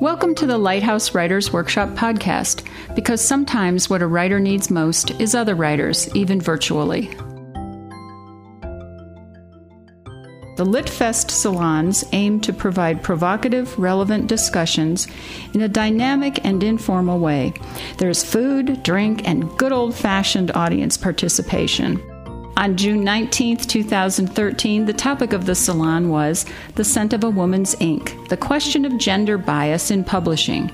Welcome to the Lighthouse Writers Workshop podcast, because sometimes what a writer needs most is other writers, even virtually. The LitFest salons aim to provide provocative, relevant discussions in a dynamic and informal way. There's food, drink, and good old fashioned audience participation. On June 19, 2013, the topic of the salon was The Scent of a Woman's Ink The Question of Gender Bias in Publishing.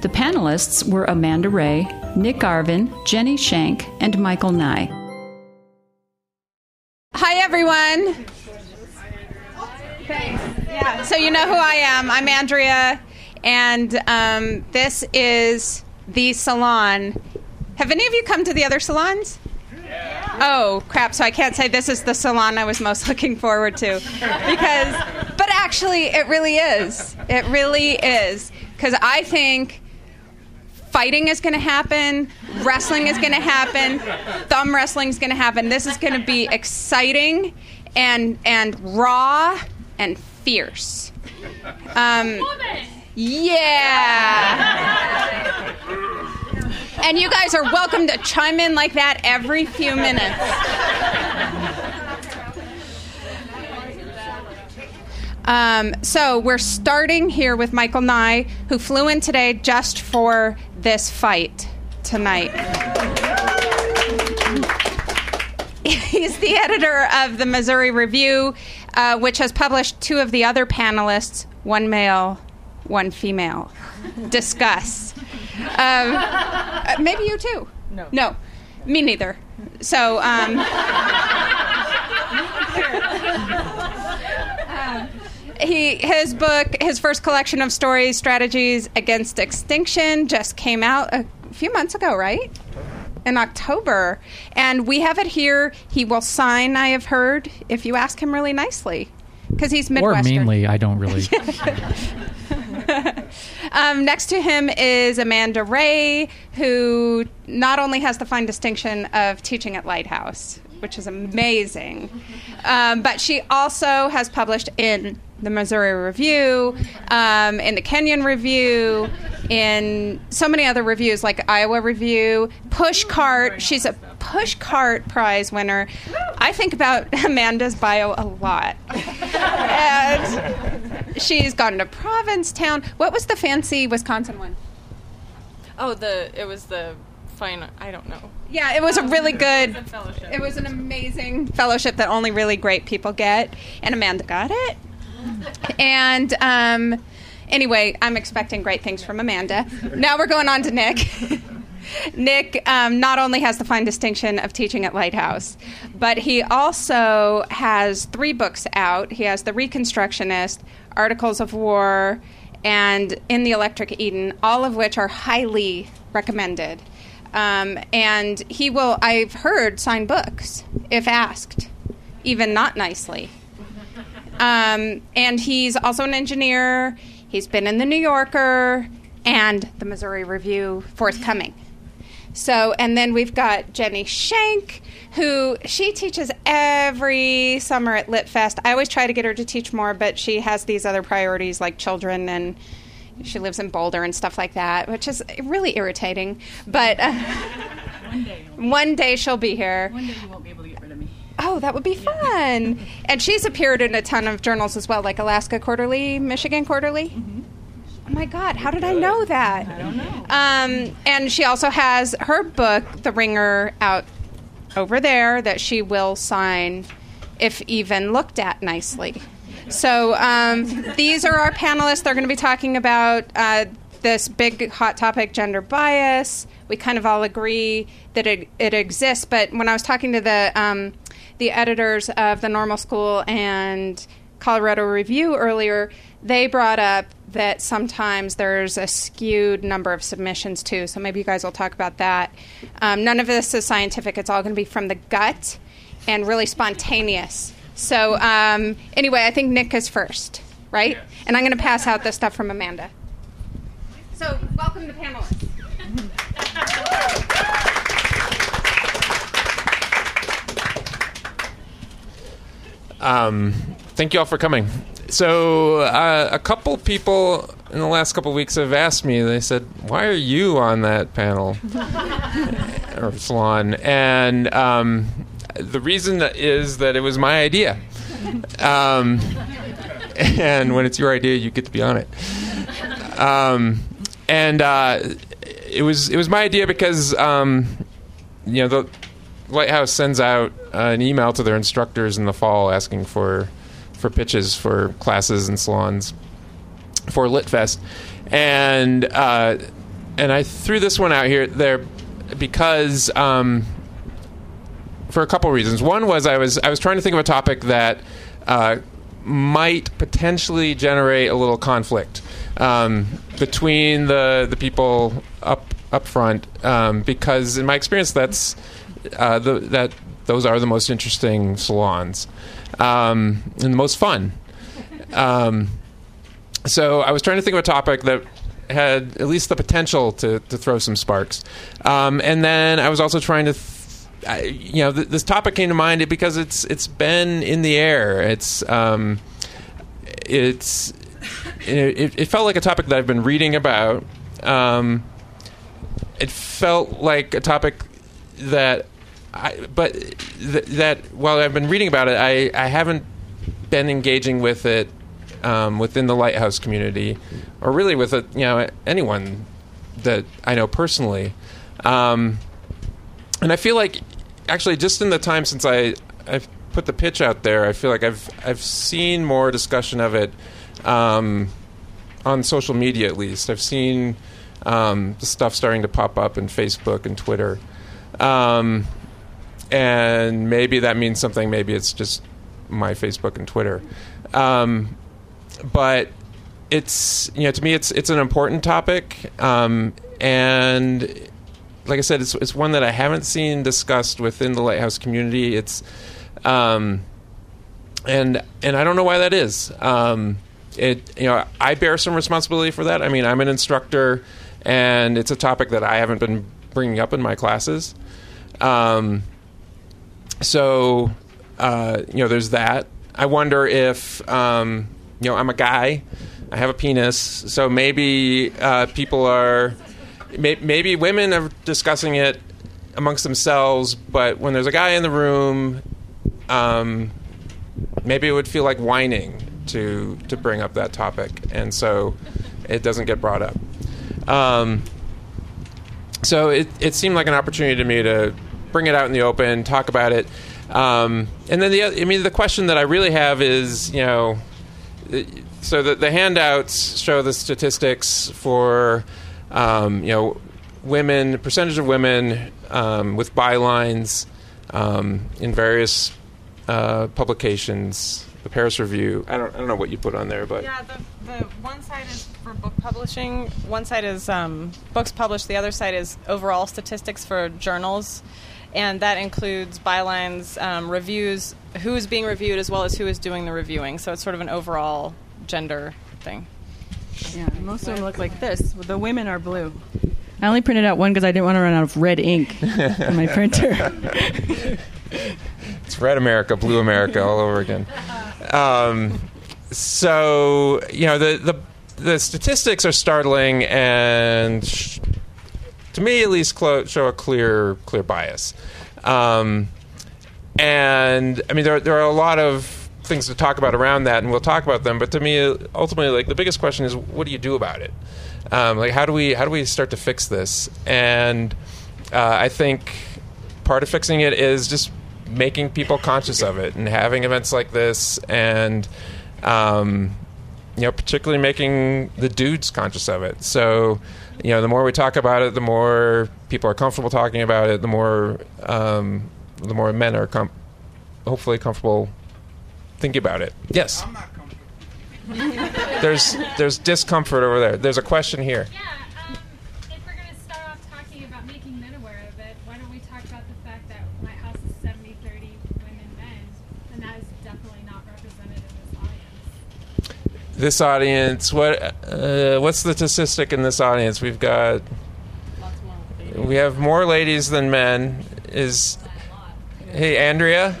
The panelists were Amanda Rea, Nick Arvin, Jenny Shank, and Michael Nye. Hi, everyone. Thanks. Yeah, so you know who I am. I'm Andrea, and um, this is the salon. Have any of you come to the other salons? Oh, crap. So I can't say this is the salon I was most looking forward to. Because, but actually, it really is. It really is. Because I think fighting is going to happen, wrestling is going to happen, thumb wrestling is going to happen. This is going to be exciting and, and raw and fierce. Um, yeah. And you guys are welcome to chime in like that every few minutes. Um, so we're starting here with Michael Nye, who flew in today just for this fight tonight. He's the editor of the Missouri Review, uh, which has published two of the other panelists, one male, one female. Discuss. Um, uh, maybe you too. No. No. Me neither. So, um, he his book, his first collection of stories, strategies against extinction, just came out a few months ago, right? In October, and we have it here. He will sign. I have heard if you ask him really nicely, because he's midwestern Or mainly, I don't really. Um, next to him is Amanda Rea, who not only has the fine distinction of teaching at Lighthouse, which is amazing, um, but she also has published in the Missouri Review, um, in the Kenyon Review, in so many other reviews like Iowa Review, Pushcart. She's a Pushcart Prize winner. I think about Amanda's bio a lot. and she's gone to Provincetown. What was the fancy Wisconsin one? Oh, the it was the fine. I don't know. Yeah, it was a really good. a. It was an amazing fellowship that only really great people get, and Amanda got it. And um, anyway, I'm expecting great things from Amanda. Now we're going on to Nick. Nick um, not only has the fine distinction of teaching at Lighthouse, but he also has three books out. He has The Reconstructionist, Articles of War, and In the Electric Eden, all of which are highly recommended. Um, and he will, I've heard, sign books if asked, even not nicely. Um, and he's also an engineer. He's been in the New Yorker and the Missouri Review forthcoming. So, and then we've got Jenny Shank, who she teaches every summer at Lit Fest. I always try to get her to teach more, but she has these other priorities like children and she lives in Boulder and stuff like that, which is really irritating. But uh, One day. one day she'll be here. One day you won't be able to get rid of me. Oh, that would be fun. And she's appeared in a ton of journals as well, like Alaska Quarterly, Michigan Quarterly. Oh my God, how did I know that? I don't know. Um, and she also has her book, The Ringer, out over there that she will sign if even looked at nicely. So um, these are our panelists. They're going to be talking about uh, this big hot topic, gender bias. We kind of all agree that it, it exists. But when I was talking to the um, the editors of the Normal School and Colorado Review earlier, they brought up that sometimes there's a skewed number of submissions too. So maybe you guys will talk about that. Um, none of this is scientific. It's all going to be from the gut and really spontaneous. So um, anyway, I think Nick is first, right? And I'm going to pass out the stuff from Amanda. So welcome to panelists. Um, thank you all for coming. So uh, a couple people in the last couple weeks have asked me. They said, "Why are you on that panel or salon?" And um, the reason is that it was my idea. Um, and when it's your idea, you get to be on it. Um, and uh, it was it was my idea because um, you know the Lighthouse sends out uh, an email to their instructors in the fall asking for for pitches for classes and salons for LitFest, and uh, and I threw this one out here there because um, for a couple reasons. One was I was I was trying to think of a topic that uh, might potentially generate a little conflict um, between the the people up up front um, because in my experience that's uh, the, that those are the most interesting salons um, and the most fun. Um, so I was trying to think of a topic that had at least the potential to, to throw some sparks. Um, and then I was also trying to, th- I, you know, th- this topic came to mind because it's it's been in the air. It's um, it's it, it, felt like a topic that I've been reading about. Um, it felt like a topic that I, but th- that while I've been reading about it, I, I haven't been engaging with it um, within the lighthouse community, or really with a, you know anyone that I know personally. Um, and I feel like actually just in the time since I I've put the pitch out there, I feel like I've I've seen more discussion of it um, on social media at least. I've seen um, the stuff starting to pop up in Facebook and Twitter. Um, and maybe that means something. Maybe it's just my Facebook and Twitter. Um, but it's you know to me it's it's an important topic, um, and like I said, it's it's one that I haven't seen discussed within the lighthouse community. It's um, and and I don't know why that is. Um, it you know I bear some responsibility for that. I mean I'm an instructor, and it's a topic that I haven't been bringing up in my classes. Um, so uh, you know there's that. I wonder if um, you know I'm a guy, I have a penis, so maybe uh, people are may, maybe women are discussing it amongst themselves, but when there's a guy in the room, um, maybe it would feel like whining to to bring up that topic, and so it doesn't get brought up. Um, so it it seemed like an opportunity to me to bring it out in the open, talk about it, um, and then the I mean the question that I really have is you know. So the, the handouts show the statistics for um, you know women percentage of women um, with bylines um, in various uh, publications the Paris Review. I don't, I don't know what you put on there, but yeah, the, the one side is for book publishing. One side is um, books published. The other side is overall statistics for journals, and that includes bylines, um, reviews, who is being reviewed, as well as who is doing the reviewing. So it's sort of an overall gender thing. Yeah, most of them look like this. The women are blue. I only printed out one because I didn't want to run out of red ink on my printer. it's red America, blue America all over again. Um, so you know the the the statistics are startling and sh- to me at least clo- show a clear clear bias. Um, and I mean there there are a lot of things to talk about around that, and we'll talk about them. But to me, ultimately, like the biggest question is, what do you do about it? Um, like how do we how do we start to fix this? And uh, I think part of fixing it is just making people conscious of it and having events like this and um, you know particularly making the dudes conscious of it so you know the more we talk about it the more people are comfortable talking about it the more um, the more men are com- hopefully comfortable thinking about it. Yes. There's there's discomfort over there. There's a question here. Yeah, um, if we're going to start off talking about making men aware of it, why don't we talk about the fact that Lighthouse is 70 30 women men, and that is definitely not represented in this audience. what uh, what's the statistic in this audience we've got we have more ladies than men is hey andrea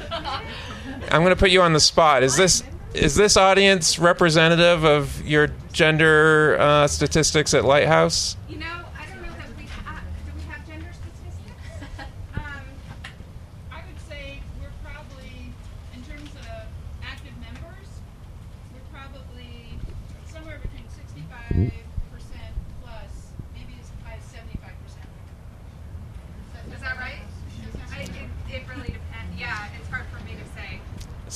i'm going to put you on the spot is this is this audience representative of your gender uh, statistics at Lighthouse? You know, I don't know that we have. Do we have gender statistics? um, I would say we're probably, in terms of active members, we're probably somewhere between 65% plus, maybe as high as 75%. is that right? I, it, it really depends. Yeah, it's hard for me to say.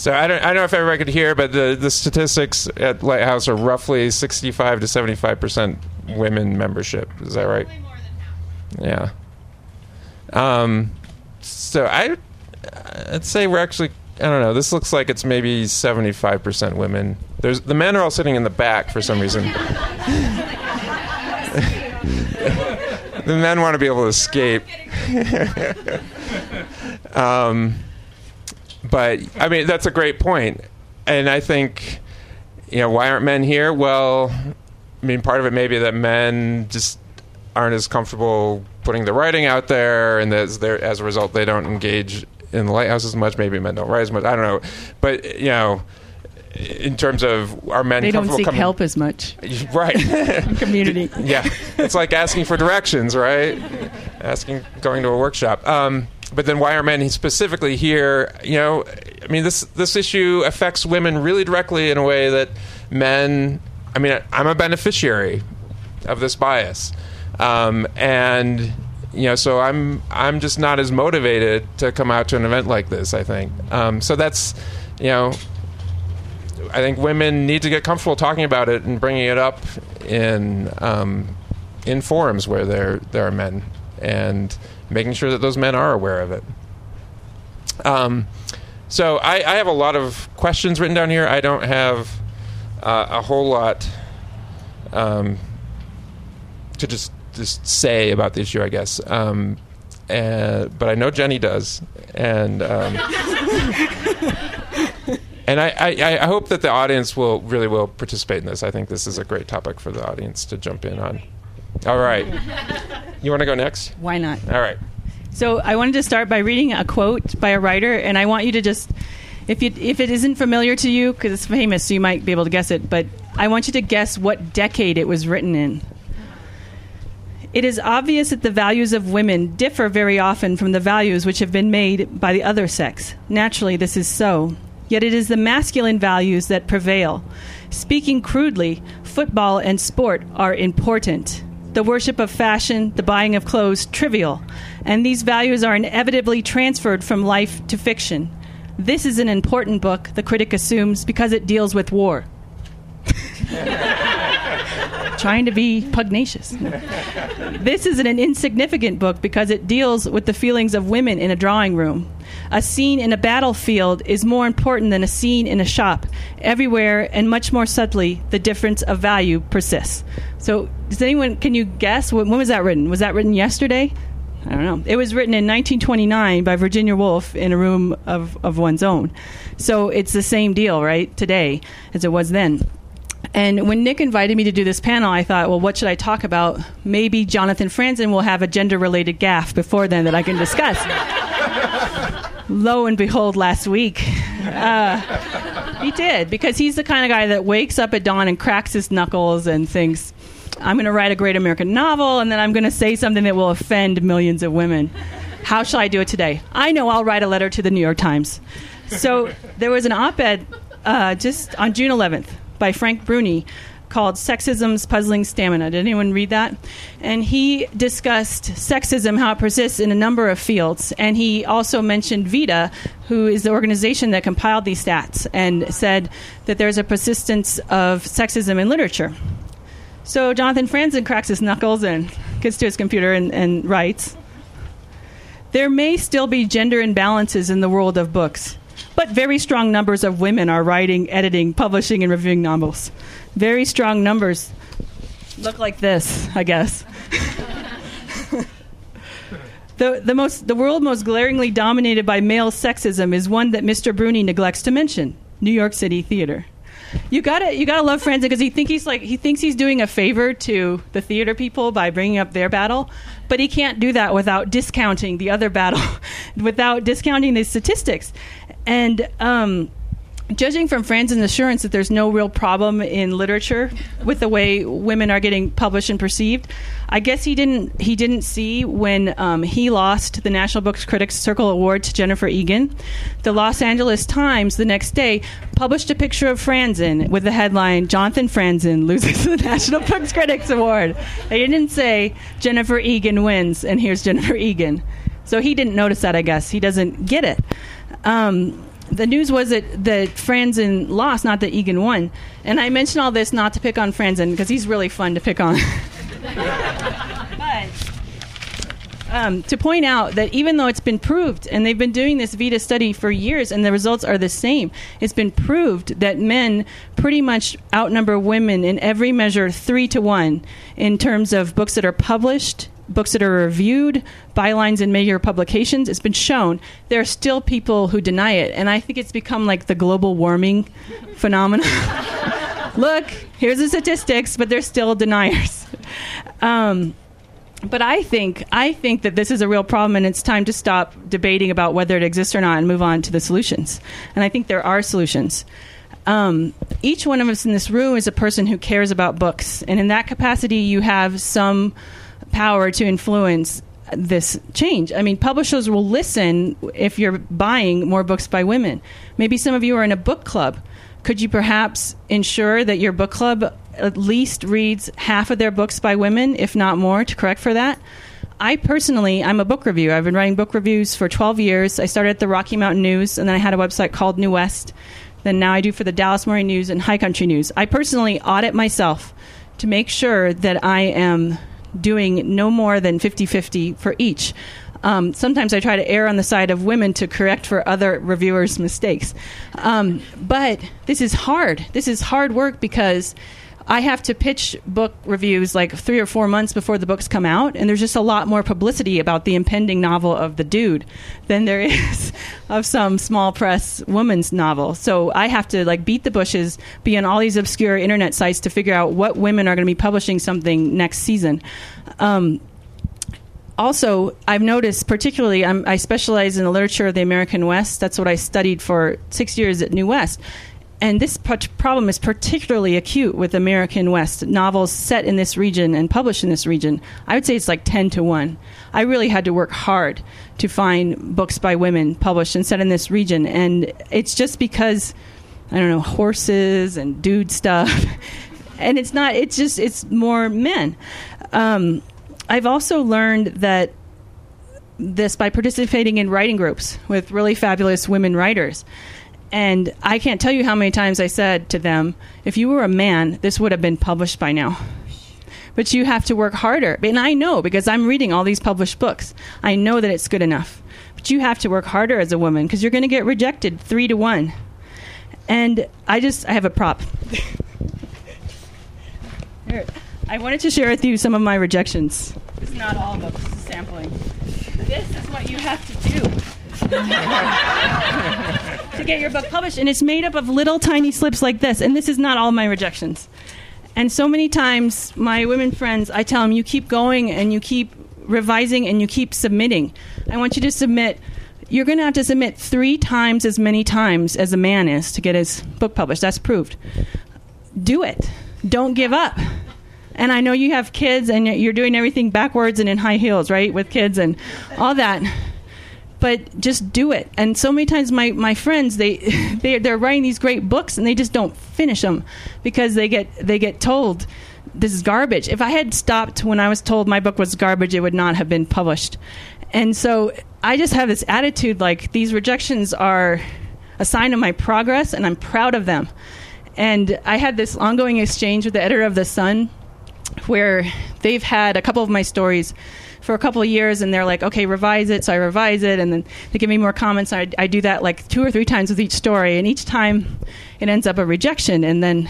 So I don't, I don't know if everybody could hear, but the, the statistics at Lighthouse are roughly 65 to 75 percent women membership. Is that right? Way more than half. Yeah. Um, so I, I'd say we're actually. I don't know. This looks like it's maybe 75 percent women. There's the men are all sitting in the back for some reason. the men want to be able to escape. um, but I mean, that's a great point, and I think, you know, why aren't men here? Well, I mean, part of it may be that men just aren't as comfortable putting the writing out there, and as, as a result, they don't engage in the lighthouse as much. Maybe men don't write as much. I don't know, but you know, in terms of are men They don't seek coming, help as much. right? Community. yeah, it's like asking for directions, right? Asking, going to a workshop. Um, but then why are men specifically here? You know, I mean, this this issue affects women really directly in a way that men. I mean, I'm a beneficiary of this bias, um, and you know, so I'm I'm just not as motivated to come out to an event like this. I think um, so. That's you know. I think women need to get comfortable talking about it and bringing it up in um, in forums where there there are men and making sure that those men are aware of it. Um, so I, I have a lot of questions written down here. I don't have uh, a whole lot um, to just just say about the issue, I guess. Um, but I know Jenny does, and um, and I, I, I hope that the audience will really will participate in this. I think this is a great topic for the audience to jump in on. All right, you want to go next? Why not? All right. So I wanted to start by reading a quote by a writer, and I want you to just, if you if it isn't familiar to you, because it's famous, so you might be able to guess it, but I want you to guess what decade it was written in. It is obvious that the values of women differ very often from the values which have been made by the other sex. Naturally, this is so. Yet it is the masculine values that prevail. Speaking crudely, football and sport are important. The worship of fashion, the buying of clothes, trivial. And these values are inevitably transferred from life to fiction. This is an important book, the critic assumes, because it deals with war. Trying to be pugnacious. This isn't an insignificant book because it deals with the feelings of women in a drawing room. A scene in a battlefield is more important than a scene in a shop. Everywhere and much more subtly, the difference of value persists. So, does anyone can you guess when, when was that written? Was that written yesterday? I don't know. It was written in 1929 by Virginia Woolf in a room of, of one's own. So it's the same deal, right, today as it was then. And when Nick invited me to do this panel, I thought, well, what should I talk about? Maybe Jonathan Franzen will have a gender related gaffe before then that I can discuss. Lo and behold, last week, uh, he did, because he's the kind of guy that wakes up at dawn and cracks his knuckles and thinks, I'm going to write a great American novel, and then I'm going to say something that will offend millions of women. How shall I do it today? I know I'll write a letter to the New York Times. So there was an op ed uh, just on June 11th by Frank Bruni called Sexism's Puzzling Stamina. Did anyone read that? And he discussed sexism, how it persists in a number of fields. And he also mentioned VIDA, who is the organization that compiled these stats, and said that there's a persistence of sexism in literature. So Jonathan Franzen cracks his knuckles and gets to his computer and, and writes There may still be gender imbalances in the world of books, but very strong numbers of women are writing, editing, publishing, and reviewing novels. Very strong numbers look like this, I guess. the, the, most, the world most glaringly dominated by male sexism is one that Mr. Bruni neglects to mention New York City theater. You gotta you gotta love Franzen because he think he's like he thinks he's doing a favor to the theater people by bringing up their battle, but he can't do that without discounting the other battle, without discounting the statistics. And um, judging from Franzen's assurance that there's no real problem in literature with the way women are getting published and perceived, I guess he didn't he didn't see when um, he lost the National Books Critics Circle Award to Jennifer Egan. The Los Angeles Times the next day published a picture of Franzen with the headline "Jonathan Franzen loses the National Books Critics Award." They didn't say Jennifer Egan wins, and here's Jennifer Egan. So he didn't notice that. I guess he doesn't get it. Um, the news was that, that Franzen lost, not that Egan won. And I mention all this not to pick on Franzen because he's really fun to pick on. but um, to point out that even though it's been proved, and they've been doing this VIDA study for years, and the results are the same, it's been proved that men pretty much outnumber women in every measure three to one in terms of books that are published books that are reviewed, bylines in major publications, it's been shown there are still people who deny it. And I think it's become like the global warming phenomenon. Look, here's the statistics, but there's still deniers. Um, but I think I think that this is a real problem, and it's time to stop debating about whether it exists or not and move on to the solutions. And I think there are solutions. Um, each one of us in this room is a person who cares about books, and in that capacity, you have some power to influence this change. I mean, publishers will listen if you're buying more books by women. Maybe some of you are in a book club. Could you perhaps ensure that your book club at least reads half of their books by women, if not more, to correct for that? I personally, I'm a book reviewer. I've been writing book reviews for 12 years. I started at the Rocky Mountain News, and then I had a website called New West. Then now I do for the Dallas Morning News and High Country News. I personally audit myself to make sure that I am doing no more than 50 50 for each. Um, sometimes I try to err on the side of women to correct for other reviewers' mistakes. Um, but this is hard. This is hard work because I have to pitch book reviews like three or four months before the books come out, and there's just a lot more publicity about the impending novel of the dude than there is of some small press woman's novel. So I have to like beat the bushes, be on all these obscure internet sites to figure out what women are going to be publishing something next season. Um, also, I've noticed, particularly, I'm, i specialize in the literature of the American West. That's what I studied for six years at New West. And this problem is particularly acute with American West novels set in this region and published in this region. I would say it's like 10 to 1. I really had to work hard to find books by women published and set in this region. And it's just because, I don't know, horses and dude stuff. and it's not, it's just, it's more men. Um, I've also learned that this by participating in writing groups with really fabulous women writers. And I can't tell you how many times I said to them, if you were a man, this would have been published by now. But you have to work harder. And I know because I'm reading all these published books. I know that it's good enough. But you have to work harder as a woman because you're going to get rejected three to one. And I just, I have a prop. I wanted to share with you some of my rejections. It's not all books, this is sampling. This is what you have to do to get your book published. And it's made up of little tiny slips like this. And this is not all my rejections. And so many times, my women friends, I tell them, you keep going and you keep revising and you keep submitting. I want you to submit. You're going to have to submit three times as many times as a man is to get his book published. That's proved. Do it. Don't give up. And I know you have kids and you're doing everything backwards and in high heels, right? With kids and all that. But just do it. And so many times my, my friends, they, they, they're writing these great books and they just don't finish them because they get, they get told this is garbage. If I had stopped when I was told my book was garbage, it would not have been published. And so I just have this attitude like these rejections are a sign of my progress and I'm proud of them. And I had this ongoing exchange with the editor of The Sun where they've had a couple of my stories for a couple of years and they're like okay revise it so i revise it and then they give me more comments I, I do that like two or three times with each story and each time it ends up a rejection and then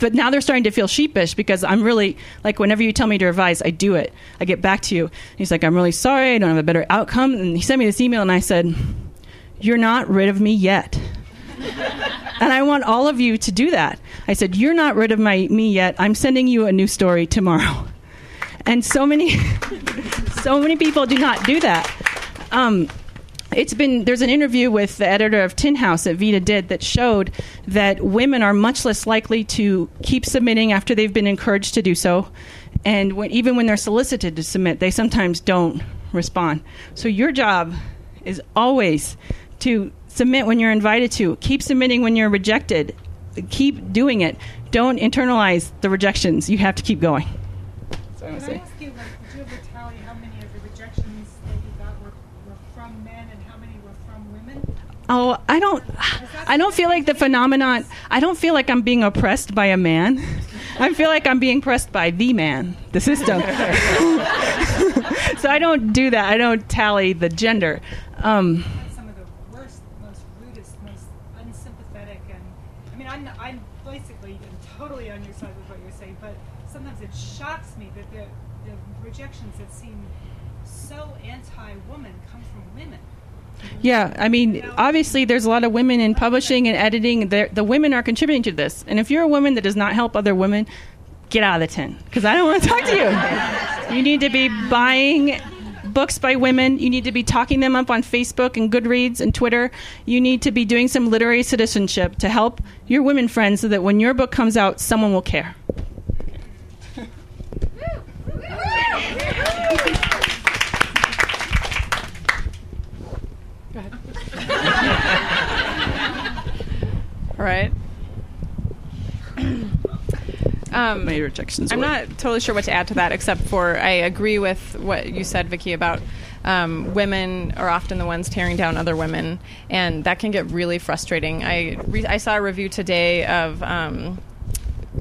but now they're starting to feel sheepish because i'm really like whenever you tell me to revise i do it i get back to you he's like i'm really sorry i don't have a better outcome and he sent me this email and i said you're not rid of me yet and I want all of you to do that. I said, You're not rid of my me yet. I'm sending you a new story tomorrow. And so many so many people do not do that. Um, it's been there's an interview with the editor of Tin House that VIDA did that showed that women are much less likely to keep submitting after they've been encouraged to do so, and when, even when they're solicited to submit, they sometimes don't respond. So your job is always to submit when you're invited to. Keep submitting when you're rejected. Keep doing it. Don't internalize the rejections. You have to keep going. Can I say. ask you, like, did you ever tally how many of the rejections that you got were, were from men and how many were from women? Oh, I don't. I don't feel like the phenomenon. I don't feel like I'm being oppressed by a man. I feel like I'm being oppressed by the man, the system. so I don't do that. I don't tally the gender. Um, That's some of the worst, most rudest, most unsympathetic, and I mean, I'm, I'm basically I'm totally on your side with what you're saying, but sometimes it shocks me that the, the rejections that seem so anti-woman come from women. Yeah, I mean, obviously, there's a lot of women in publishing and editing. The women are contributing to this. And if you're a woman that does not help other women, get out of the tent because I don't want to talk to you. You need to be buying books by women. You need to be talking them up on Facebook and Goodreads and Twitter. You need to be doing some literary citizenship to help your women friends so that when your book comes out, someone will care. All right. um, My rejections. I'm away. not totally sure what to add to that, except for I agree with what you said, Vicky, about um, women are often the ones tearing down other women, and that can get really frustrating. I re- I saw a review today of. Um,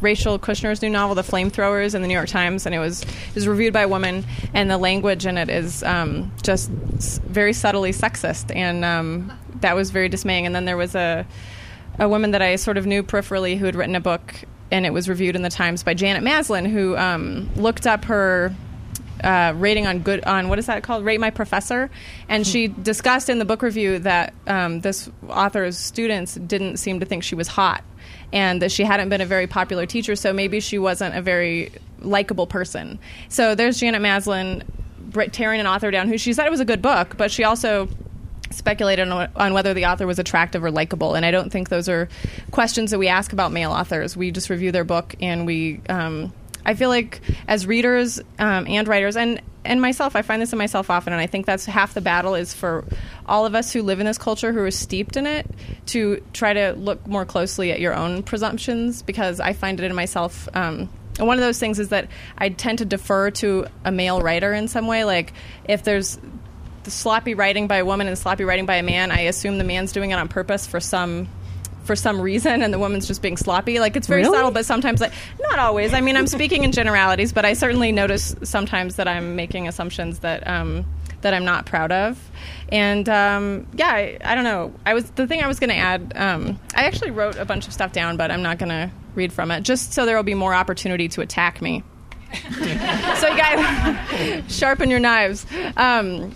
Rachel Kushner's new novel, The Flamethrowers, in the New York Times, and it was it was reviewed by a woman, and the language in it is um, just very subtly sexist, and um, that was very dismaying. And then there was a a woman that I sort of knew peripherally who had written a book, and it was reviewed in the Times by Janet Maslin, who um, looked up her uh, rating on good on what is that called? Rate My Professor, and she discussed in the book review that um, this author's students didn't seem to think she was hot, and that she hadn't been a very popular teacher, so maybe she wasn't a very likable person. So there's Janet Maslin tearing an author down who she said it was a good book, but she also speculated on, on whether the author was attractive or likable. And I don't think those are questions that we ask about male authors. We just review their book and we. Um, I feel like as readers um, and writers, and and myself, I find this in myself often, and I think that's half the battle is for all of us who live in this culture who are steeped in it to try to look more closely at your own presumptions because I find it in myself. Um, and one of those things is that I tend to defer to a male writer in some way. Like if there's the sloppy writing by a woman and sloppy writing by a man, I assume the man's doing it on purpose for some for some reason and the woman's just being sloppy. Like it's very Really? subtle, but sometimes like not always. I mean, I'm speaking in generalities, but I certainly notice sometimes that I'm making assumptions that um, that I'm not proud of. And um, yeah, I, I don't know. I was the thing I was going to add. Um, I actually wrote a bunch of stuff down, but I'm not going to read from it, just so there will be more opportunity to attack me. so you guys sharpen your knives. Um,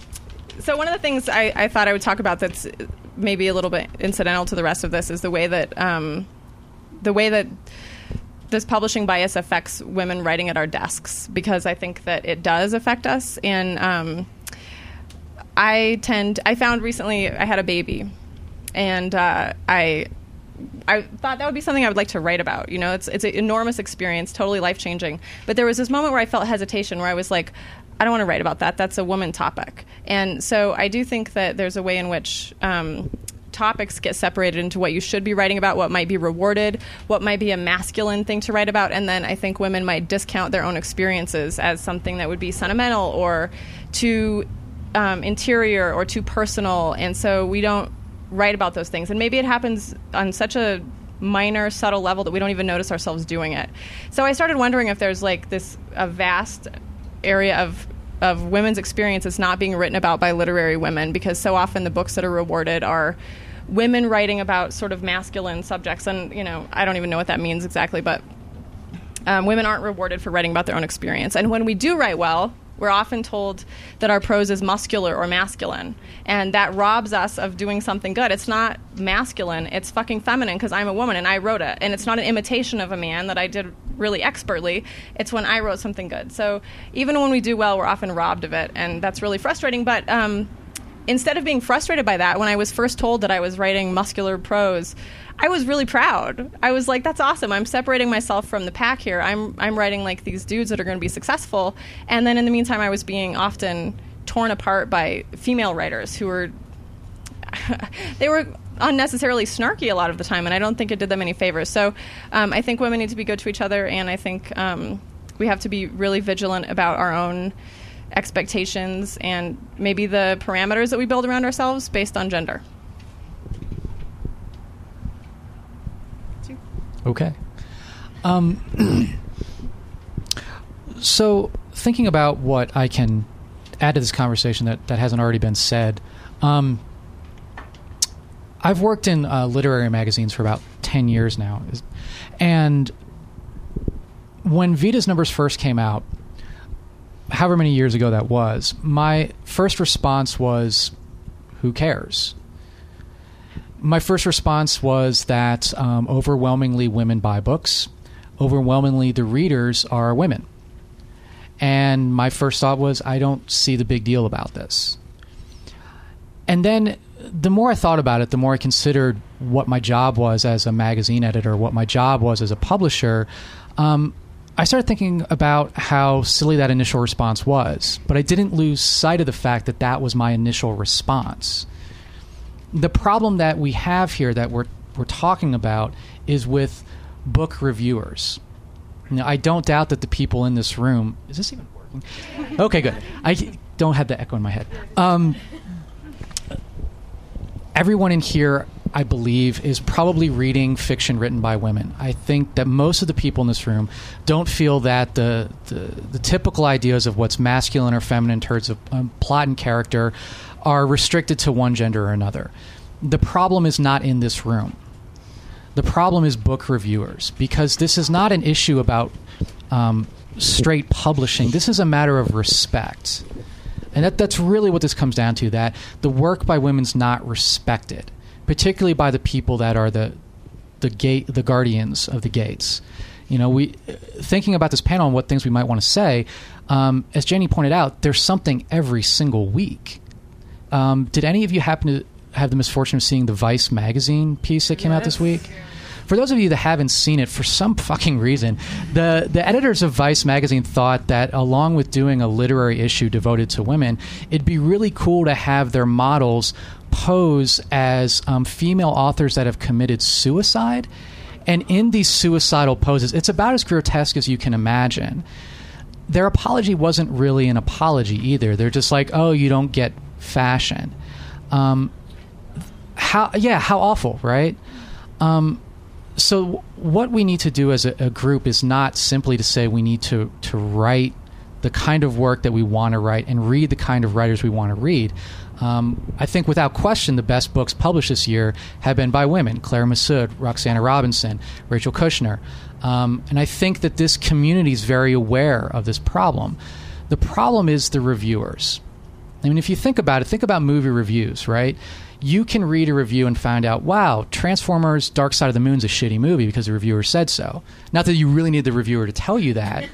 so one of the things I, I thought I would talk about that's maybe a little bit incidental to the rest of this is the way that um, the way that this publishing bias affects women writing at our desks because I think that it does affect us and um, I tend I found recently I had a baby and uh, I I thought that would be something I would like to write about. You know, it's it's an enormous experience, totally life changing. But there was this moment where I felt hesitation, where I was like, I don't want to write about that. That's a woman topic. And so I do think that there's a way in which. Um, topics get separated into what you should be writing about, what might be rewarded, what might be a masculine thing to write about, and then I think women might discount their own experiences as something that would be sentimental or too um, interior or too personal, and so we don't write about those things. And maybe it happens on such a minor, subtle level that we don't even notice ourselves doing it. So I started wondering if there's like this a vast area of of women's experiences not being written about by literary women because so often the books that are rewarded are women writing about sort of masculine subjects and you know I don't even know what that means exactly but um, women aren't rewarded for writing about their own experience. And when we do write well, we're often told that our prose is muscular or masculine. And that robs us of doing something good. It's not masculine, it's fucking feminine because I'm a woman and I wrote it. And it's not an imitation of a man that I did really expertly. It's when I wrote something good. So even when we do well, we're often robbed of it. And that's really frustrating. But um, instead of being frustrated by that, when I was first told that I was writing muscular prose, I was really proud. I was like, "That's awesome! I'm separating myself from the pack here. I'm I'm writing like these dudes that are going to be successful." And then in the meantime, I was being often torn apart by female writers who were they were unnecessarily snarky a lot of the time, and I don't think it did them any favors. So um, I think women need to be good to each other, and I think um, we have to be really vigilant about our own expectations and maybe the parameters that we build around ourselves based on gender. Okay. Um, so, thinking about what I can add to this conversation that, that hasn't already been said, um, I've worked in uh, literary magazines for about 10 years now. And when VIDA's numbers first came out, however many years ago that was, my first response was, who cares? My first response was that um, overwhelmingly women buy books. Overwhelmingly, the readers are women. And my first thought was, I don't see the big deal about this. And then the more I thought about it, the more I considered what my job was as a magazine editor, what my job was as a publisher. Um, I started thinking about how silly that initial response was, but I didn't lose sight of the fact that that was my initial response. The problem that we have here that we're we're talking about is with book reviewers. Now, I don't doubt that the people in this room is this even working? Okay, good. I don't have the echo in my head. Um, everyone in here, I believe, is probably reading fiction written by women. I think that most of the people in this room don't feel that the the, the typical ideas of what's masculine or feminine in terms of um, plot and character are restricted to one gender or another. The problem is not in this room. The problem is book reviewers because this is not an issue about um, straight publishing. This is a matter of respect. And that, that's really what this comes down to that the work by women's not respected, particularly by the people that are the, the, gate, the guardians of the gates. You know, we thinking about this panel and what things we might want to say. Um, as Jenny pointed out, there's something every single week. Um, did any of you happen to have the misfortune of seeing the Vice magazine piece that came out this week? For those of you that haven't seen it, for some fucking reason, the the editors of Vice magazine thought that along with doing a literary issue devoted to women, it'd be really cool to have their models pose as um, female authors that have committed suicide. And in these suicidal poses, it's about as grotesque as you can imagine. Their apology wasn't really an apology either. They're just like, "Oh, you don't get fashion." Um, how? Yeah, how awful, right? Um, so what we need to do as a, a, group is not simply to say we need to to write the kind of work that we want to write and read the kind of writers we want to read. Um, I think without question the best books published this year have been by women: Claire Messud, Roxana Robinson, Rachel Kushner. Um, and I think that this community is very aware of this problem. The problem is the reviewers. I mean, if you think about it, think about movie reviews, right? you can read a review and find out, wow, Transformers Dark Side of the Moon is a shitty movie because the reviewer said so. Not that you really need the reviewer to tell you that.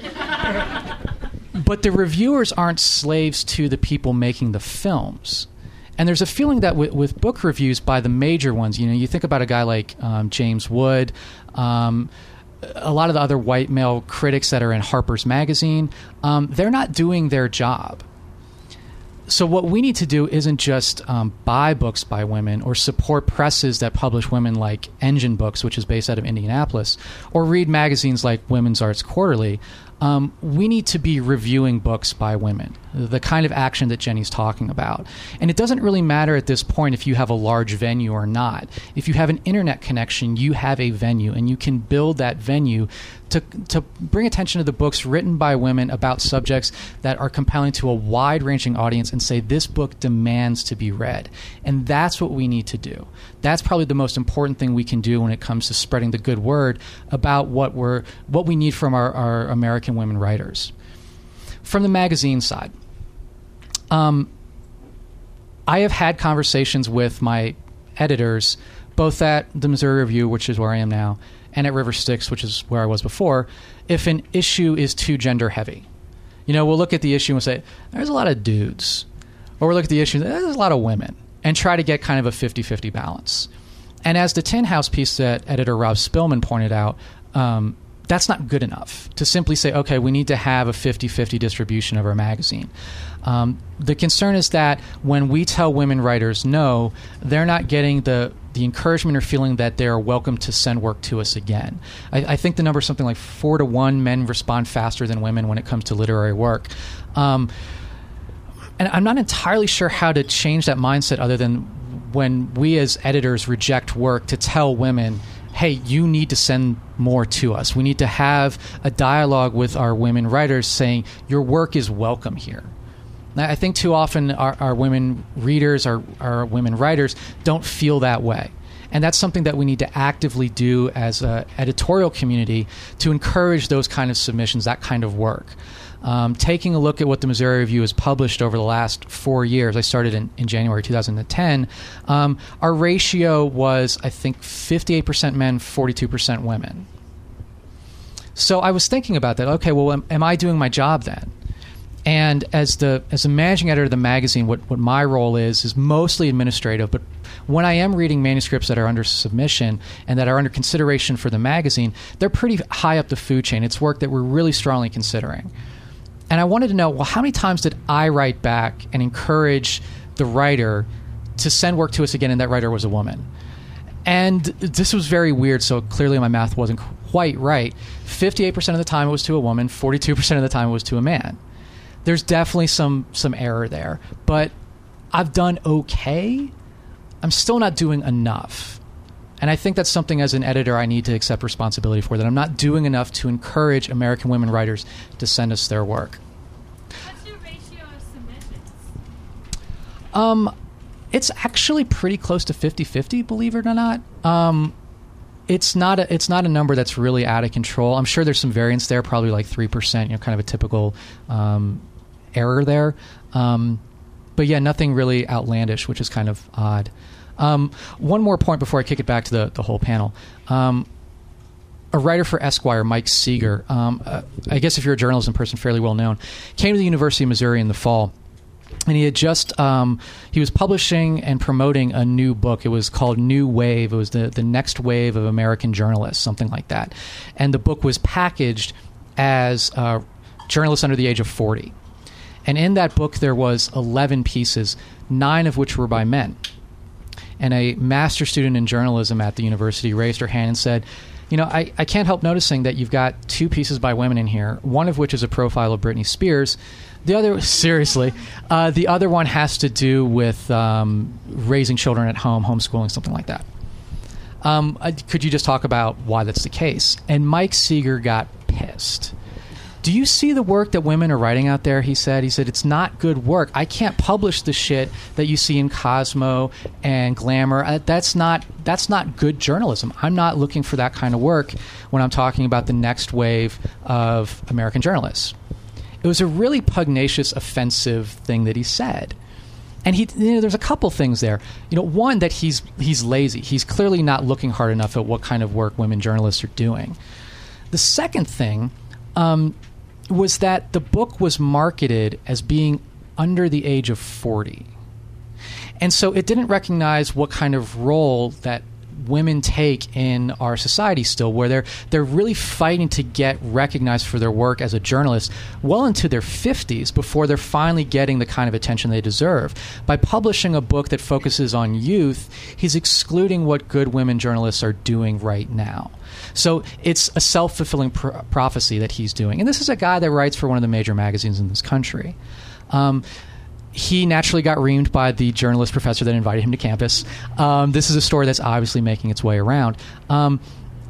but the reviewers aren't slaves to the people making the films. And there's a feeling that with, with book reviews by the major ones, you know, you think about a guy like um, James Wood, um, a lot of the other white male critics that are in Harper's Magazine, um, they're not doing their job. So what we need to do isn't just um, buy books by women or support presses that publish women like Engine Books, which is based out of Indianapolis, or read magazines like Women's Arts Quarterly um, we need to be reviewing books by women, the kind of action that Jenny's talking about. And it doesn't really matter at this point if you have a large venue or not. If you have an internet connection, you have a venue, and you can build that venue to, to bring attention to the books written by women about subjects that are compelling to a wide ranging audience and say, this book demands to be read. And that's what we need to do that's probably the most important thing we can do when it comes to spreading the good word about what we're what we need from our, our American women writers. From the magazine side, um, I have had conversations with my editors, both at the Missouri Review, which is where I am now, and at River Styx, which is where I was before, if an issue is too gender heavy. You know, we'll look at the issue and say, there's a lot of dudes or we'll look at the issue, there's a lot of women, and try to get kind of a 50 50 balance. And as the Tin House piece that editor Rob Spillman pointed out, um, that's not good enough to simply say, okay, we need to have a 50 50 distribution of our magazine. Um, the concern is that when we tell women writers no, they're not getting the, the encouragement or feeling that they're welcome to send work to us again. I, I think the number is something like four to one men respond faster than women when it comes to literary work. Um, and I'm not entirely sure how to change that mindset other than when we as editors reject work to tell women hey, you need to send more to us. We need to have a dialogue with our women writers saying, your work is welcome here. Now, I think too often our, our women readers, our, our women writers, don't feel that way. And that's something that we need to actively do as an editorial community to encourage those kind of submissions, that kind of work. Um, taking a look at what the Missouri Review has published over the last four years, I started in, in January 2010. Um, our ratio was, I think, 58% men, 42% women. So I was thinking about that. Okay, well, am, am I doing my job then? And as the as a managing editor of the magazine, what, what my role is is mostly administrative. But when I am reading manuscripts that are under submission and that are under consideration for the magazine, they're pretty high up the food chain. It's work that we're really strongly considering. And I wanted to know, well, how many times did I write back and encourage the writer to send work to us again, and that writer was a woman? And this was very weird, so clearly my math wasn't quite right. 58% of the time it was to a woman, 42% of the time it was to a man there's definitely some some error there, but I've done okay. I'm still not doing enough. And I think that's something as an editor I need to accept responsibility for that I'm not doing enough to encourage American women writers to send us their work. What's your ratio of submissions? Um, it's actually pretty close to 50-50, believe it or not. Um, it's not a it's not a number that's really out of control. I'm sure there's some variance there, probably like three percent. You know, kind of a typical um, error there. Um, but yeah, nothing really outlandish, which is kind of odd. Um, one more point before I kick it back to the, the whole panel. Um, a writer for Esquire, Mike Sager, um, uh, I guess if you're a journalism person, fairly well known, came to the University of Missouri in the fall. And he had just um, he was publishing and promoting a new book. It was called New Wave. It was the the next wave of American journalists, something like that. And the book was packaged as uh, journalists under the age of forty. And in that book, there was 11 pieces, nine of which were by men. And a master student in journalism at the university raised her hand and said, you know, I, I can't help noticing that you've got two pieces by women in here, one of which is a profile of Britney Spears. The other, seriously, uh, the other one has to do with um, raising children at home, homeschooling, something like that. Um, uh, could you just talk about why that's the case? And Mike Sager got pissed do you see the work that women are writing out there? He said. He said it's not good work. I can't publish the shit that you see in Cosmo and Glamour. Uh, that's not that's not good journalism. I'm not looking for that kind of work when I'm talking about the next wave of American journalists. It was a really pugnacious, offensive thing that he said. And he, you know, there's a couple things there. You know, one that he's he's lazy. He's clearly not looking hard enough at what kind of work women journalists are doing. The second thing um, was that the book was marketed as being under the age of 40. And so it didn't recognize what kind of role that women take in our society still where they're they're really fighting to get recognized for their work as a journalist well into their 50s before they're finally getting the kind of attention they deserve by publishing a book that focuses on youth he's excluding what good women journalists are doing right now so it's a self fulfilling prophecy that he's doing. And this is a guy that writes for one of the major magazines in this country. Um, he naturally got reamed by the journalist professor that invited him to campus. Um, this is a story that's obviously making its way around. Um,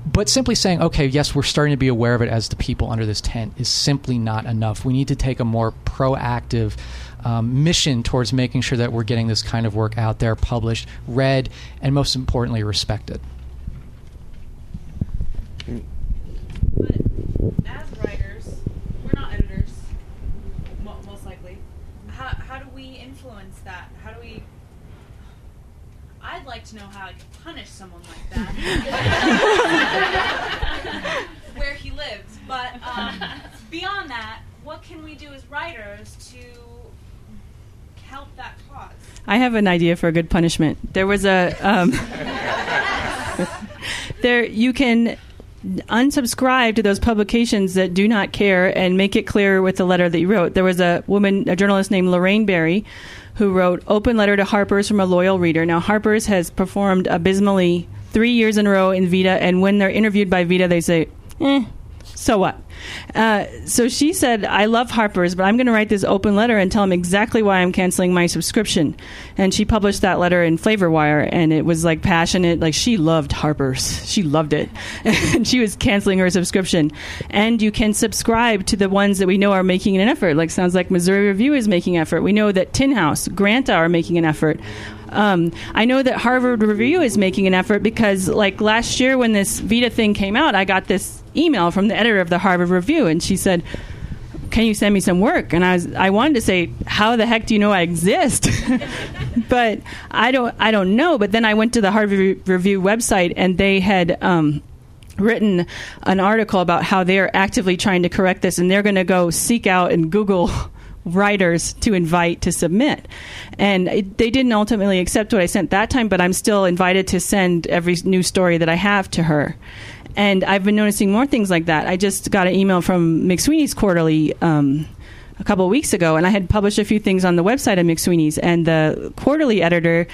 but simply saying, okay, yes, we're starting to be aware of it as the people under this tent is simply not enough. We need to take a more proactive um, mission towards making sure that we're getting this kind of work out there, published, read, and most importantly, respected. As writers, we're not editors, mo- most likely. How, how do we influence that? How do we? I'd like to know how I could punish someone like that, where he lives. But um, beyond that, what can we do as writers to help that cause? I have an idea for a good punishment. There was a um, there you can unsubscribe to those publications that do not care and make it clear with the letter that you wrote. There was a woman, a journalist named Lorraine Berry, who wrote "Open Letter to Harper's from a Loyal Reader." Now, Harper's has performed abysmally three years in a row in VIDA, and when they're interviewed by VIDA, they say, "Eh." So what? Uh, so she said, I love Harper's, but I'm going to write this open letter and tell them exactly why I'm canceling my subscription. And she published that letter in Flavorwire, and it was like passionate. Like she loved Harper's. She loved it. and she was canceling her subscription. And you can subscribe to the ones that we know are making an effort. Like sounds like Missouri Review is making effort. We know that Tin House, Granta are making an effort. Um, I know that Harvard Review is making an effort because, like last year when this VIDA thing came out, I got this email from the editor of the Harvard Review, and she said, "Can you send me some work?" And I was, I wanted to say, "How the heck do you know I exist?" but I don't, I don't know. But then I went to the Harvard Re- Review website, and they had. Um, written an article about how they're actively trying to correct this and they're going to go seek out and google writers to invite to submit. And it, they didn't ultimately accept what I sent that time, but I'm still invited to send every new story that I have to her. And I've been noticing more things like that. I just got an email from McSweeney's Quarterly. Um, a couple weeks ago, and I had published a few things on the website of McSweeney's, and the quarterly editor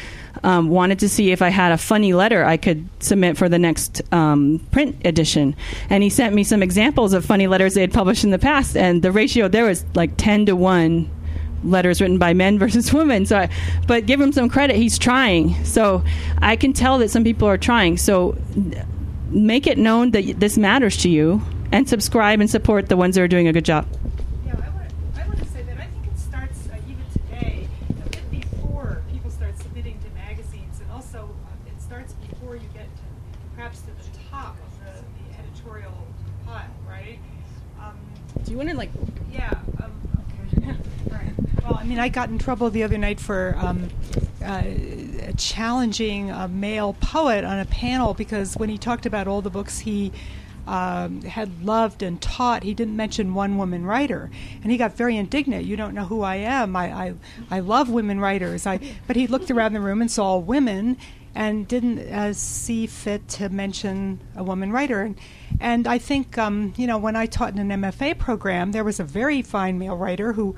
um, wanted to see if I had a funny letter I could submit for the next um, print edition. And he sent me some examples of funny letters they had published in the past, and the ratio there was like 10 to 1 letters written by men versus women. So, I, but give him some credit; he's trying. So, I can tell that some people are trying. So, make it known that this matters to you, and subscribe and support the ones that are doing a good job. Yeah, I want, I want to say that I think it starts uh, even today, a bit before people start submitting to magazines, and also uh, it starts before you get to, perhaps to the top of the, the editorial pile, right? Um, Do you want to like? yeah. Um, okay. right. Well, I mean, I got in trouble the other night for um, uh, challenging a male poet on a panel because when he talked about all the books he um, had loved and taught, he didn't mention one woman writer, and he got very indignant. You don't know who I am. I I, I love women writers. I but he looked around the room and saw women, and didn't uh, see fit to mention a woman writer. And, and I think um, you know when I taught in an MFA program, there was a very fine male writer who,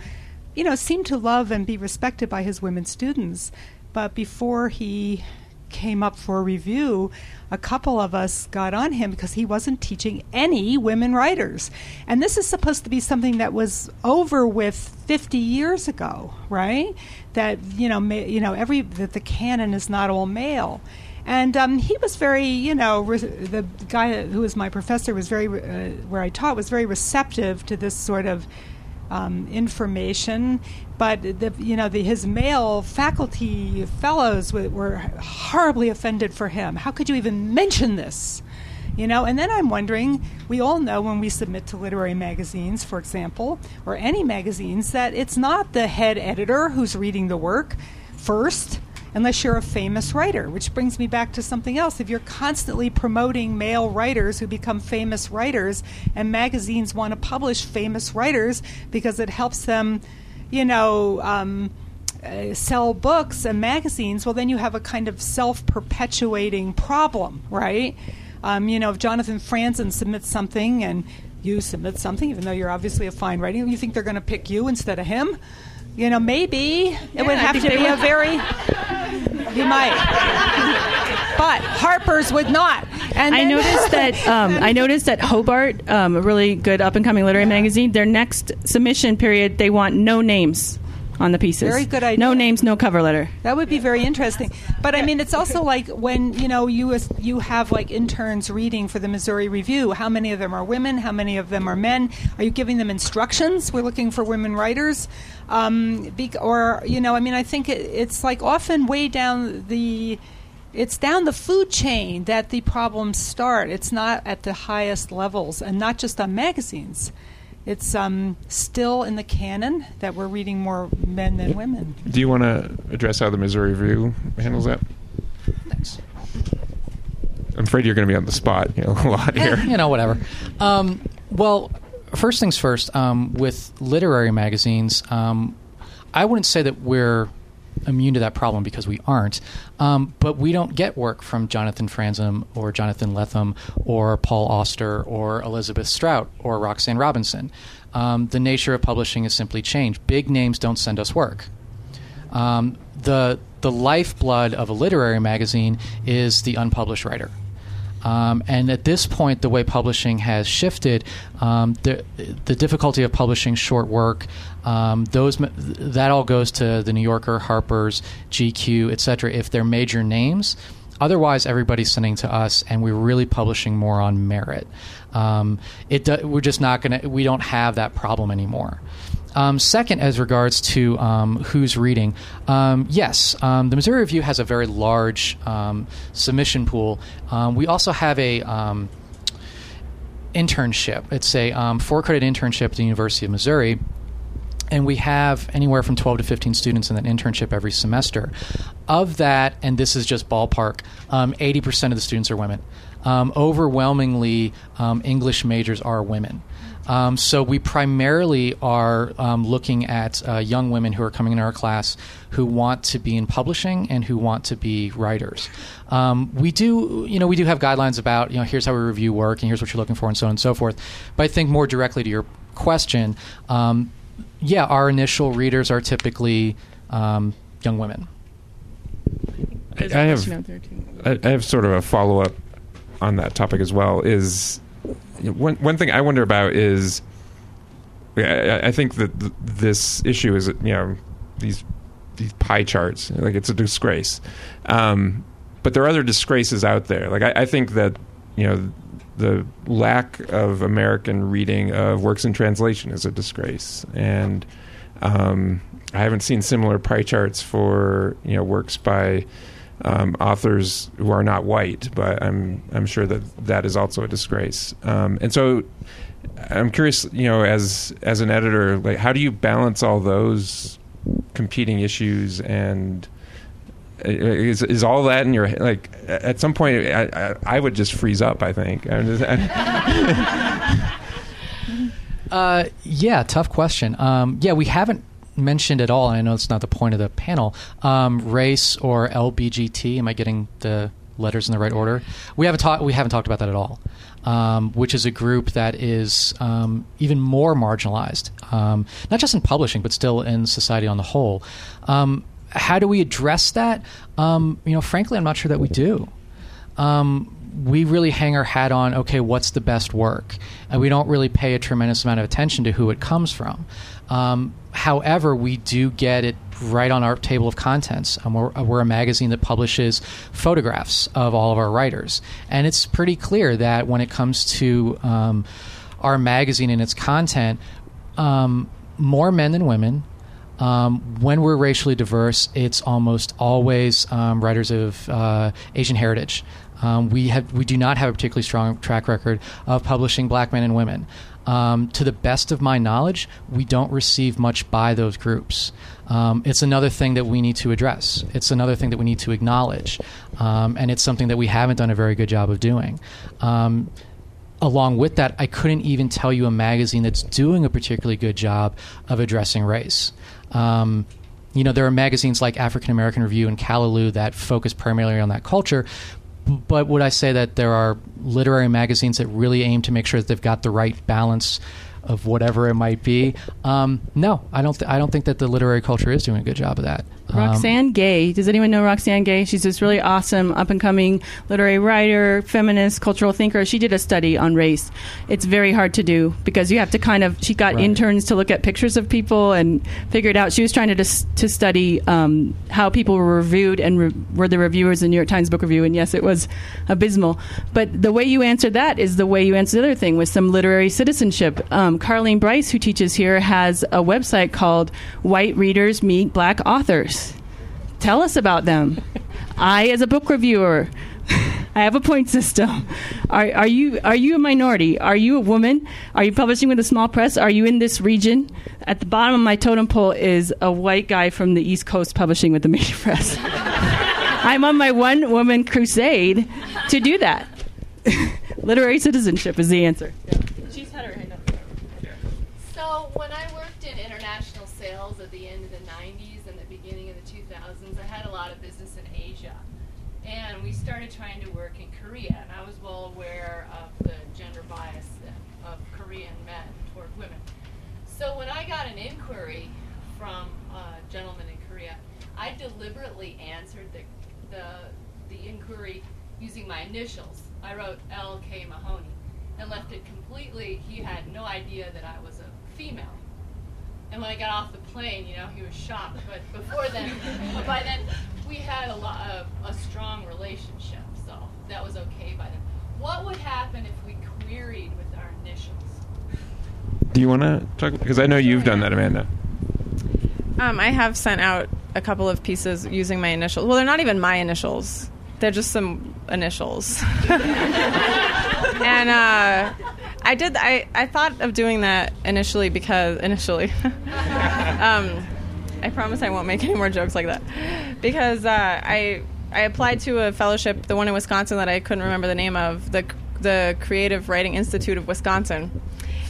you know, seemed to love and be respected by his women students. But before he came up for review, a couple of us got on him because he wasn't teaching any women writers. And this is supposed to be something that was over with 50 years ago, right? That, you know, ma- you know every that the canon is not all male. And um, he was very, you know, re- the guy who was my professor was very, uh, where I taught, was very receptive to this sort of um, information, but the, you know the, his male faculty fellows were, horribly offended for him. How could you even mention this? You know, and then I'm wondering. We all know when we submit to literary magazines, for example, or any magazines, that it's not the head editor who's reading the work first unless you're a famous writer, which brings me back to something else. If you're constantly promoting male writers who become famous writers, and magazines want to publish famous writers because it helps them, you know, um, uh, sell books and magazines, well, then you have a kind of self perpetuating problem, right? Um, you know, if Jonathan Franzen submits something and you submit something, even though you're obviously a fine writer, you think they're going to pick you instead of him? You know, maybe it would have to be a very. He might, but Harper's would not. And I noticed that um, I noticed that Hobart, um, a really good up and coming literary magazine, their next submission period they want no names on the pieces. Very good idea. No names, no cover letter. That would be very interesting. But I mean, it's also like when you know you you have like interns reading for the Missouri Review. How many of them are women? How many of them are men? Are you giving them instructions? We're looking for women writers, um, or you know, I mean, I think it, it's like often way down the. It's down the food chain that the problems start. It's not at the highest levels, and not just on magazines. It's um, still in the canon that we're reading more men than women. Do you want to address how the Missouri Review handles that? I'm afraid you're going to be on the spot you know, a lot here. you know, whatever. Um, well, first things first. Um, with literary magazines, um, I wouldn't say that we're immune to that problem because we aren't. Um, but we don't get work from Jonathan Franzen or Jonathan Lethem or Paul Auster or Elizabeth Strout or Roxana Robinson. Um, the nature of publishing has simply changed. Big names don't send us work. Um, the the lifeblood of a literary magazine is the unpublished writer. Um, and at this point, the way publishing has shifted, um, the the difficulty of publishing short work, um, those that all goes to the New Yorker, Harper's, GQ, etc. If they're major names. Otherwise, everybody's sending to us, and we're really publishing more on merit. Um, it do, we're just not to. We don't have that problem anymore. Um, second, as regards to um, who's reading, um, yes, um, the Missouri Review has a very large um, submission pool. Um, we also have a internship. It's a four credit internship at the University of Missouri. And we have anywhere from 12 to 15 students in that internship every semester. Of that, and this is just ballpark, 80% of the students are women. overwhelmingly, English majors are women. Um, so we primarily are um, looking at uh, young women who are coming in our class who want to be in publishing and who want to be writers. Um, we do, you know, we do have guidelines about, you know, here's how we review work and here's what you're looking for and so on and so forth. But I think more directly to your question, um, yeah, our initial readers are typically um, young women. I, I have, I, I have sort of a follow up on that topic as well. Is one one thing I wonder about is I, I think that th- this issue is you know these these pie charts like it's a disgrace, um, but there are other disgraces out there. Like I, I think that you know the lack of American reading of works in translation is a disgrace, and um, I haven't seen similar pie charts for you know works by um, authors who are not white, but I'm I'm sure that that is also a disgrace. Um, and so I'm curious, you know, as as an editor, like how do you balance all those competing issues and uh, is is all that in your like at some point I, I, I would just freeze up I think just, uh, yeah tough question um, yeah we haven't mentioned at all, and I know it's not the point of the panel, um, race or LBGT. Am I getting the letters in the right order? We haven't talked. We haven't talked about that at all. Um, which is a group that is um, even more marginalized, um, not just in publishing, but still in society on the whole. Um, how do we address that? Um, you know, frankly, I'm not sure that we do we really hang our hat on okay what's the best work and we don't really pay a tremendous amount of attention to who it comes from um, however, we do get it right on our table of contents. Um, we're, we're, a magazine that publishes photographs of all of our writers. And it's pretty clear that when it comes to um, our magazine and its content, um, more men than women. Um, when we're racially diverse, it's almost always um, writers of uh, Asian heritage. Um, we have we do not have a particularly strong track record of publishing black men and women. Um, to the best of my knowledge, we don't receive much by those groups. Um, it's another thing that we need to address. It's another thing that we need to acknowledge, um, and it's something that we haven't done a very good job of doing. Um, along with that, I couldn't even tell you a magazine that's doing a particularly good job of addressing race. Um, you know, there are magazines like African American Review and Callaloo that focus primarily on that culture, but would I say that there are literary magazines that really aim to make sure that they've got the right balance of whatever it might be? Um, no, I don't. Th- I don't think that the literary culture is doing a good job of that. Roxane um, Gay. Does anyone know Roxane Gay? She's this really awesome up and coming literary writer, feminist, cultural thinker. She did a study on race. It's very hard to do because you have to kind of. She got right. interns to look at pictures of people and figured out. She was trying to dis- to study um, how people were reviewed and re- were the reviewers in New York Times Book Review. And yes, it was abysmal. But the way you answered that is the way you answered the other thing with some literary citizenship. Um, Um, Carleen Brice, who teaches here, has a website called White Readers Meet Black Authors Tell us about them. I, as a book reviewer, I have a point system. Are, are you are you a minority? Are you a woman? Are you publishing with a small press? Are you in this region? At the bottom of my totem pole is a white guy from the East Coast publishing with the major press. I'm on my one woman crusade to do that. Literary citizenship is the answer. So when I worked in international at the end of the 90s and the beginning of the 2000s. I had a lot of business in Asia. And we started trying to work in Korea, and I was well aware of the gender bias of Korean men toward women. So when I got an inquiry from a gentleman in Korea, I deliberately answered the, the, the inquiry using my initials. I wrote L.K. Mahoney and left it completely. He had no idea that I was a female. And when I got off the plane, you know, he was shocked. But before then, but by then, we had a lot of a strong relationship, so that was okay by then. What would happen if we queried with our initials? Do you want to talk? Because I know you've done that, Amanda. Um, I have sent out a couple of pieces using my initials. Well, they're not even my initials. They're just some initials. and uh, I did. I, I thought of doing that initially because initially, um, I promise I won't make any more jokes like that because uh, I I applied to a fellowship, the one in Wisconsin that I couldn't remember the name of, the the Creative Writing Institute of Wisconsin,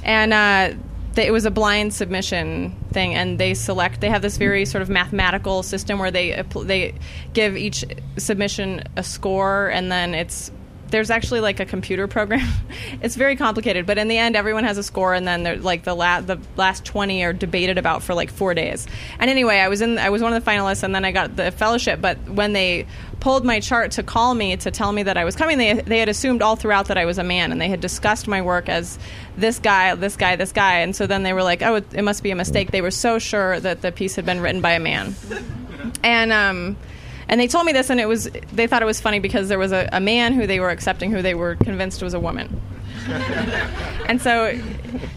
and uh, they, it was a blind submission thing, and they select. They have this very sort of mathematical system where they they give each submission a score, and then it's there's actually like a computer program. it's very complicated, but in the end, everyone has a score, and then like the last the last twenty are debated about for like four days. And anyway, I was in I was one of the finalists, and then I got the fellowship. But when they pulled my chart to call me to tell me that I was coming, they they had assumed all throughout that I was a man, and they had discussed my work as this guy, this guy, this guy, and so then they were like, oh, it, it must be a mistake. They were so sure that the piece had been written by a man, and um and they told me this, and it was they thought it was funny because there was a, a man who they were accepting who they were convinced was a woman. and so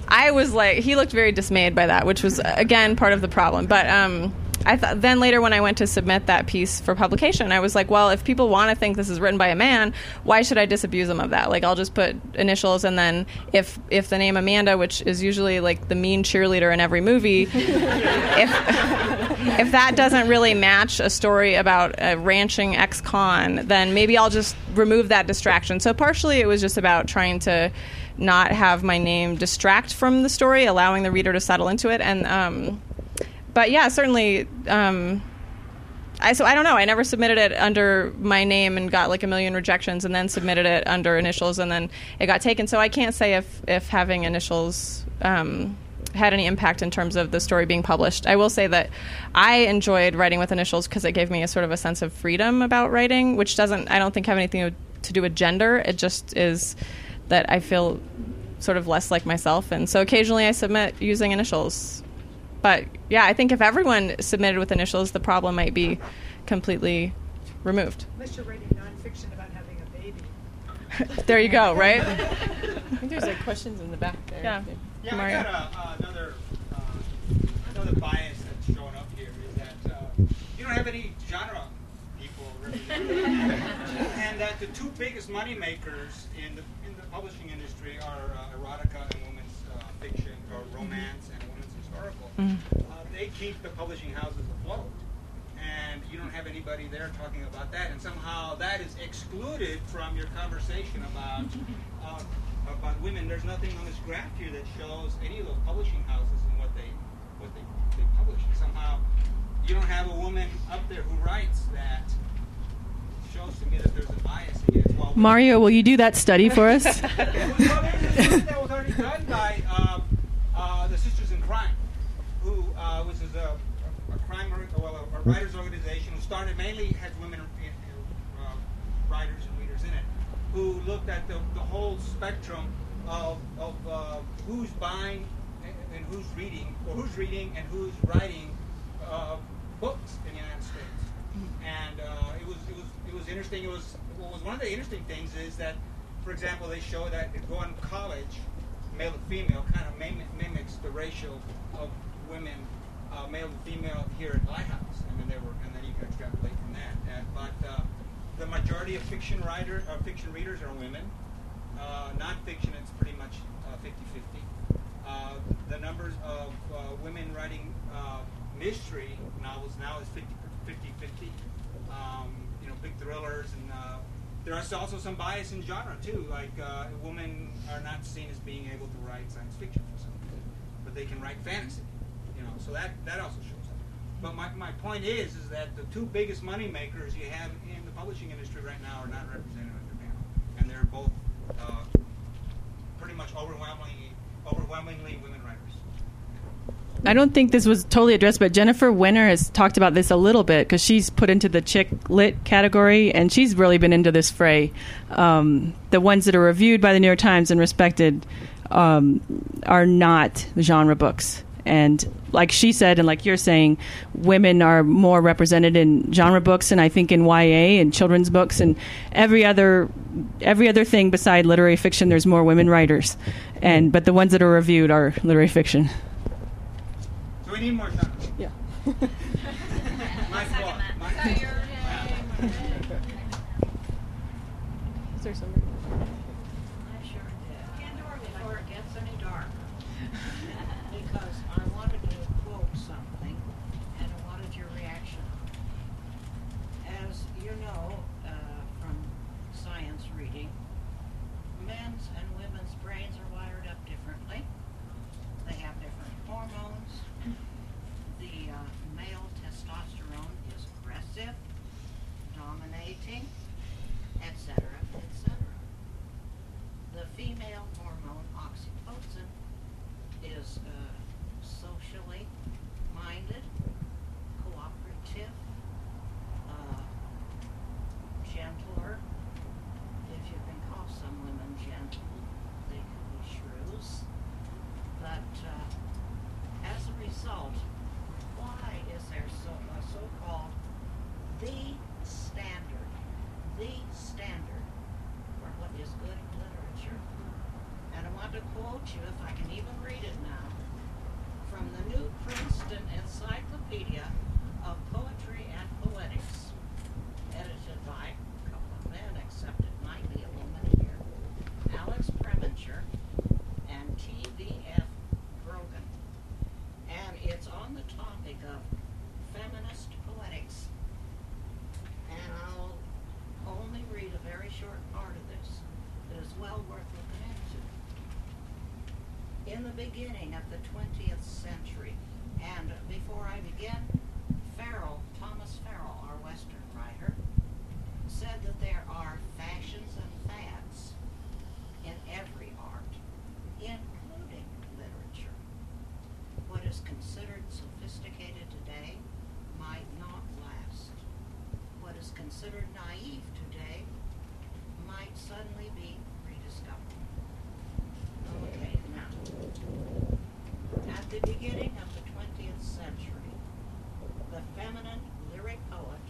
I was like, he looked very dismayed by that, which was again part of the problem. But um, I thought then later when I went to submit that piece for publication, I was like, well, if people want to think this is written by a man, why should I disabuse them of that? Like, I'll just put initials, and then if if the name Amanda, which is usually like the mean cheerleader in every movie, if if that doesn't really match a story about a ranching ex-con, then maybe I'll just remove that distraction. So partially, it was just about trying to not have my name distract from the story, allowing the reader to settle into it, and. Um, but yeah, certainly. Um, I so I don't know. I never submitted it under my name and got like a million rejections, and then submitted it under initials, and then it got taken. So I can't say if if having initials. Um, had any impact in terms of the story being published. I will say that I enjoyed writing with initials because it gave me a sort of a sense of freedom about writing, which doesn't I don't think have anything to do with gender. It just is that I feel sort of less like myself, and so occasionally I submit using initials but yeah, I think if everyone submitted with initials, the problem might be completely removed. Unless you're writing nonfiction about having a baby. there you go, right? I think there's like questions in the back there. Yeah. Yeah, Mario. I got a, uh, another uh, another bias that's showing up here is that uh, you don't have any genre people and that the two biggest money makers in the in the publishing industry are uh, erotica and women's uh, fiction or romance and women's historical. Mhm. Uh, they keep the publishing houses afloat, and you don't have anybody there talking about that, and somehow that is excluded from your conversation about uh, about women. There's nothing on this graph here that shows any of those publishing houses and what they what they, they publish. And somehow you don't have a woman up there who writes that shows to me that there's a bias against. Mario, will you do that study for us? well, that was already done by uh, the Sisters in Crime, who uh, which is a, a crime or, well, a, a writers organization who started mainly had women uh, writers and readers in it, who looked at the, the whole spectrum of, of uh, who's buying and, who's reading, or who's reading and who's writing uh, books in the United States. And uh, it was it was it was interesting. It was what was one of the interesting things is that, for example, they show that going to college, male to female, kind of mim- mimics the ratio of women, uh, male to female here at Lighthouse, and then they were, and then you can extrapolate from that. And, but uh, the majority of fiction writer, uh, fiction readers are women. Uh, nonfiction, it's pretty much uh, 50-50. Uh, the numbers of uh, women writing uh, mystery novels now is 50 50 um, you know, big thrillers, and uh, there is also some bias in genre too. Like uh, women are not seen as being able to write science fiction for some reason, but they can write fantasy. So that that also shows up. But my, my point is is that the two biggest money makers you have in the publishing industry right now are not represented on your panel, and they're both uh, pretty much overwhelmingly overwhelmingly women writers. I don't think this was totally addressed, but Jennifer Weiner has talked about this a little bit because she's put into the chick lit category, and she's really been into this fray. Um, the ones that are reviewed by the New York Times and respected um, are not genre books. And like she said, and like you're saying, women are more represented in genre books, and I think in YA and children's books and every other every other thing beside literary fiction. There's more women writers, and but the ones that are reviewed are literary fiction. So we need more genres. Yeah. the beginning of the 20th century, the feminine lyric poet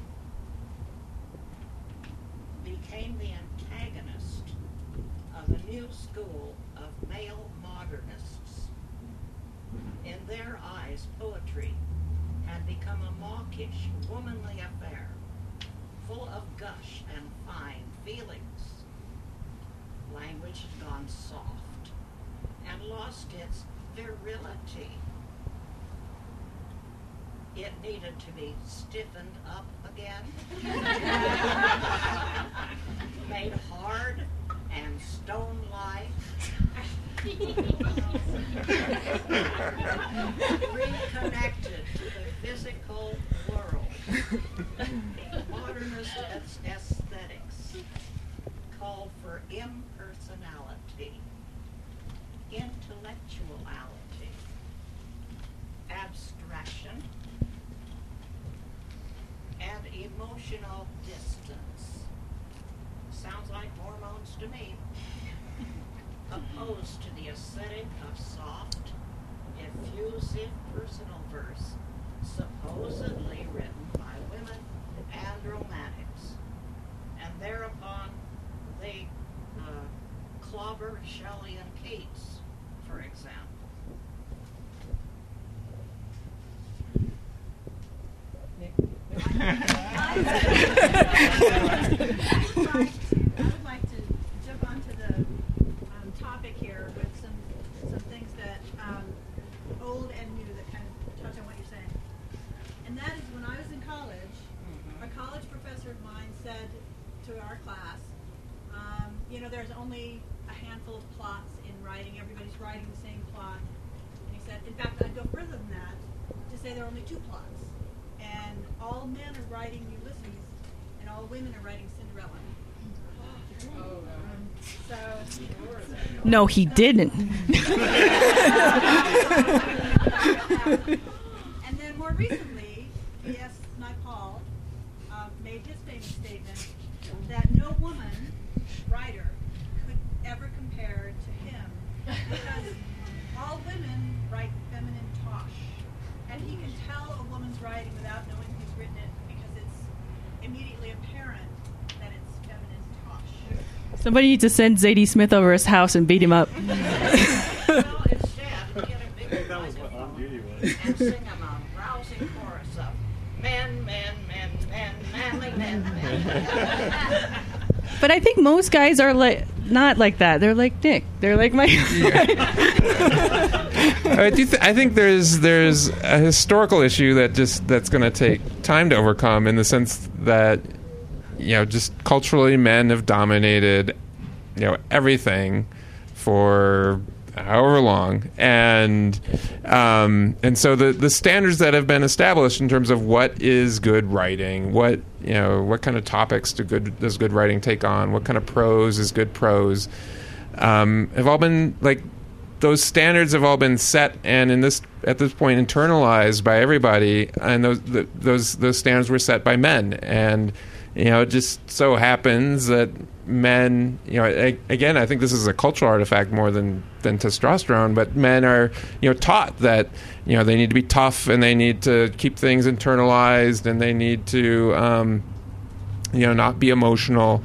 became the antagonist of a new school of male modernists. In their eyes, poetry had become a mawkish, womanly affair, full of gush and fine feelings. Language had gone soft and lost its virility. It needed to be stiffened up again, made hard and stone-like, reconnected to the physical world. Modernist aes- aesthetics called for impersonality, intellectuality, abstraction, and emotional distance. Sounds like hormones to me. Opposed to the aesthetic of soft, effusive personal verse, supposedly written by women and romantics. And thereupon they uh, clobber Shelley and Keats, for example. I would like to jump onto the um, topic here with some some things that um, old and new that kind of touch on what you're saying. And that is when I was in college, a college professor of mine said to our class, um, you know, there's only a handful of plots in writing. Everybody's writing the same plot. And he said, in fact, I'd go further than that to say there are only two plots, and all men are writing Ulysses, and all women are writing Cinderella. So. No, he didn't. and then more recently, V.S. Naipaul um, made his famous statement that no woman writer could ever compare to him because all women write feminine tosh. And he can tell a woman's writing without knowing who's written it because it's immediately apparent that it's feminine tosh. Somebody needs to send Zadie Smith over his house and beat him up. But I think most guys are like not like that. They're like Nick. They're like my. I do. Th- I think there's there's a historical issue that just that's going to take time to overcome in the sense that you know just culturally men have dominated you know everything for however long. And um, and so the the standards that have been established in terms of what is good writing what you know what kind of topics do good does good writing take on what kind of prose is good prose um, have all been like those standards have all been set and in this at this point internalized by everybody. And those the, those those standards were set by men. And you know it just so happens that men you know again i think this is a cultural artifact more than than testosterone but men are you know taught that you know they need to be tough and they need to keep things internalized and they need to um, you know not be emotional.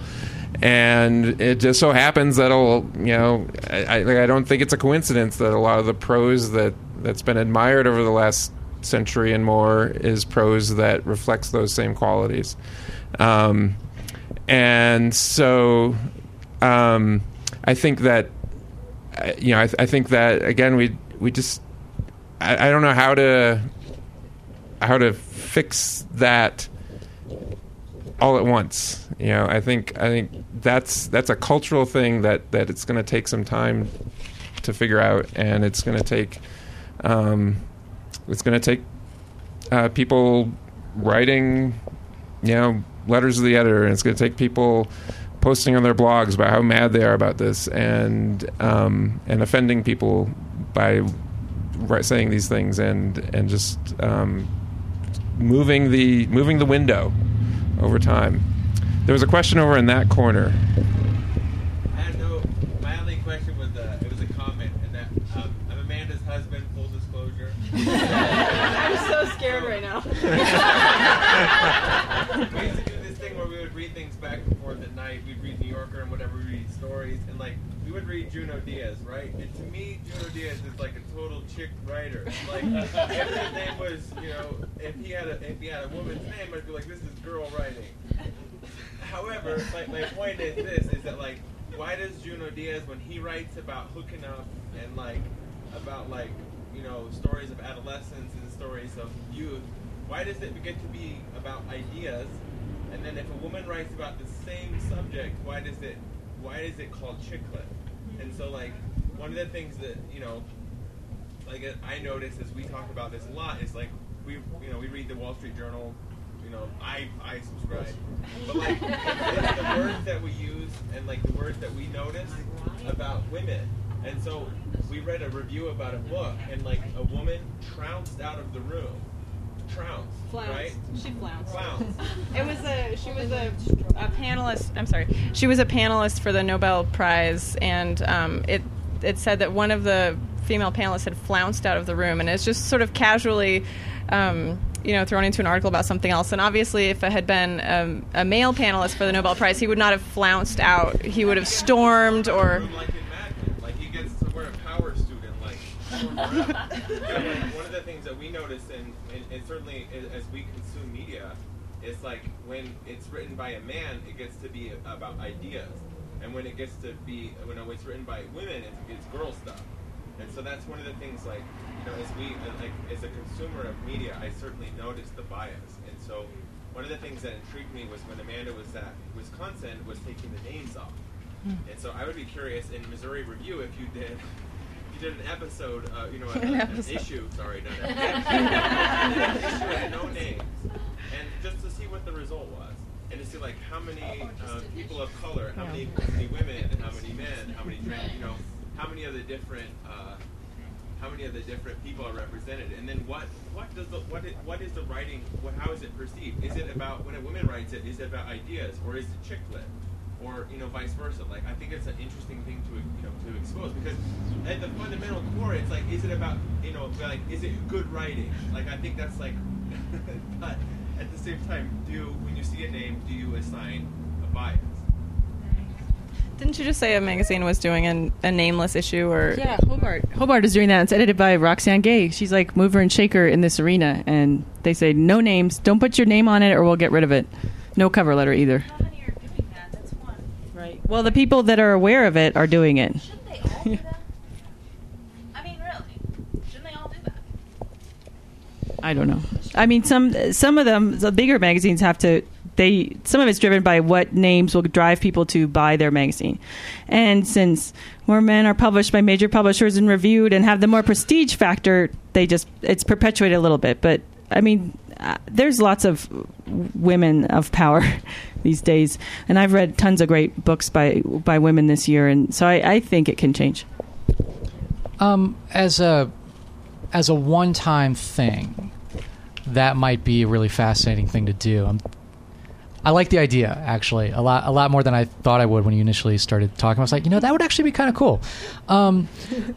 And it just so happens that you know I, I, I don't think it's a coincidence that a lot of the prose that that's been admired over the last century and more is prose that reflects those same qualities um, and so um, I think that uh, you know I, I think that again we we just I, I don't know how to how to fix that all at once. You know, I think I think that's that's a cultural thing that that it's going to take some time to figure out, and it's going to take um, it's going to take uh, people writing, you know, letters to the editor, and it's going to take people posting on their blogs about how mad they are about this, and um, and offending people by ri- saying these things, and and just um, moving the moving the window over time. There was a question over in that corner. I had no. My only question was uh, it was a comment, and that um, I'm Amanda's husband. Full disclosure. I'm so scared right now. we used to do this thing where we would read things back and forth at night. We'd read New Yorker and whatever, we read stories, and like we would read Junot Diaz, right? And to me, Junot Diaz is like a total chick writer. Like if his name was, you know, if he had a if he had a woman's name, I'd be like, this is girl writing. However, like my point is this: is that like, why does Junot Diaz, when he writes about hooking up and like about like you know stories of adolescence and stories of youth, why does it get to be about ideas? And then if a woman writes about the same subject, why does it why is it called chick lit? And so like one of the things that you know like I notice as we talk about this a lot is like we you know we read the Wall Street Journal you know I I subscribe. But like it's the words that we use and like the words that we notice about women. And so we read a review about a book and like a woman trounced out of the room trounced Flounced. right She flounced. It was a she was a, a panelist. I'm sorry. She was a panelist for the Nobel Prize, and um, it it said that one of the female panelists had flounced out of the room, and it's just sort of casually. Um, you know, thrown into an article about something else. And obviously, if it had been um, a male panelist for the Nobel Prize, he would not have flounced out. He would have stormed or. like he gets to wear a power student like you know, like, one of the things that we notice and, and, certainly as we consume media it's like when it's written by a man it gets to be about ideas. And when it gets to be when it's written by women it's, it's girl stuff. And so that's one of the things like you know as we uh, like as a consumer of media i certainly noticed the bias. And so one of the things that intrigued me was when amanda was at wisconsin was taking the names off. And so I would be curious in Missouri Review if you did did an episode, uh, you know, a, An an issue. Sorry, not an an issue with no names, and just to see what the result was, and to see like how many uh, people of color, how many how many women, how many men, how many trans, you know, how many of the different. Uh, how many of the different people are represented, and then what what does the what is, what is the writing? What, how is it perceived? Is it about when a woman writes it? Is it about ideas, or is it chick lit, or you know vice versa? Like I think it's an interesting thing to you know to expose because at the fundamental core, it's like is it about you know like is it good writing? Like I think that's like, but at the same time, do when you see a name, do you assign a bias? Didn't you just say a magazine was doing an, a nameless issue or Yeah, Hobart. Hobart is doing that. It's edited by Roxane Gay. She's like mover and shaker in this arena, and they say no names. Don't put your name on it, or we'll get rid of it. No cover letter either. Well, the people that are aware of it are doing it. Should they? I mean, really, shouldn't they all do that? I don't know. I mean, some some of them, the bigger magazines have to. They some of it's driven by what names will drive people to buy their magazine, and since more men are published by major publishers and reviewed and have the more prestige factor, they just it's perpetuated a little bit. But I mean, uh, there's lots of women of power these days, and I've read tons of great books by by women this year, and so I, I think it can change. Um, as a as a one time thing, that might be a really fascinating thing to do. i I like the idea actually a lot a lot more than I thought I would when you initially started talking. I was like, you know, that would actually be kind of cool. Um,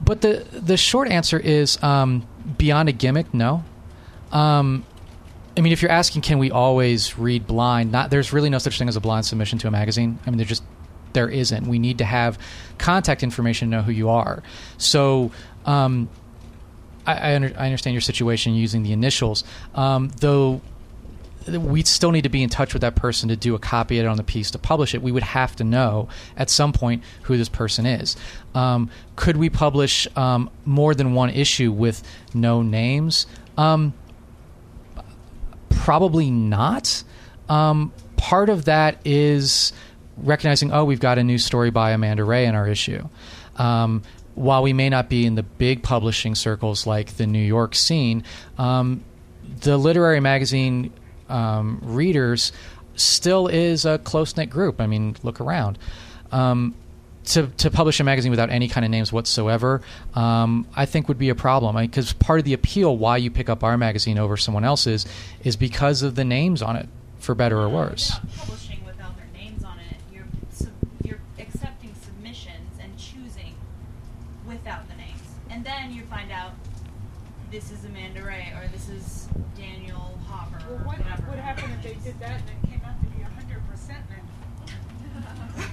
but the the short answer is um, beyond a gimmick, no. Um, I mean, if you're asking, can we always read blind? Not there's really no such thing as a blind submission to a magazine. I mean, there just there isn't. We need to have contact information to know who you are. So. Um, I, I, under, I understand your situation using the initials, um, though we still need to be in touch with that person to do a copy edit on the piece to publish it. We would have to know at some point who this person is. Um, could we publish um, more than one issue with no names? Um, probably not. Um, part of that is recognizing, oh, we've got a new story by Amanda Rea in our issue. Um, while we may not be in the big publishing circles like the New York scene, um, the literary magazine um, readers still is a close knit group. I mean, look around. Um, to, to publish a magazine without any kind of names whatsoever, um, I think would be a problem. Because part of the appeal why you pick up our magazine over someone else's is because of the names on it, for better or worse. You're not publishing without their names on it. You're sub- you're accepting submissions and choosing without the names, and then you find out this is Amanda Rea or this is Daniel Hopper Well, or what whatever. would happen if they did that and it came out to be hundred percent men?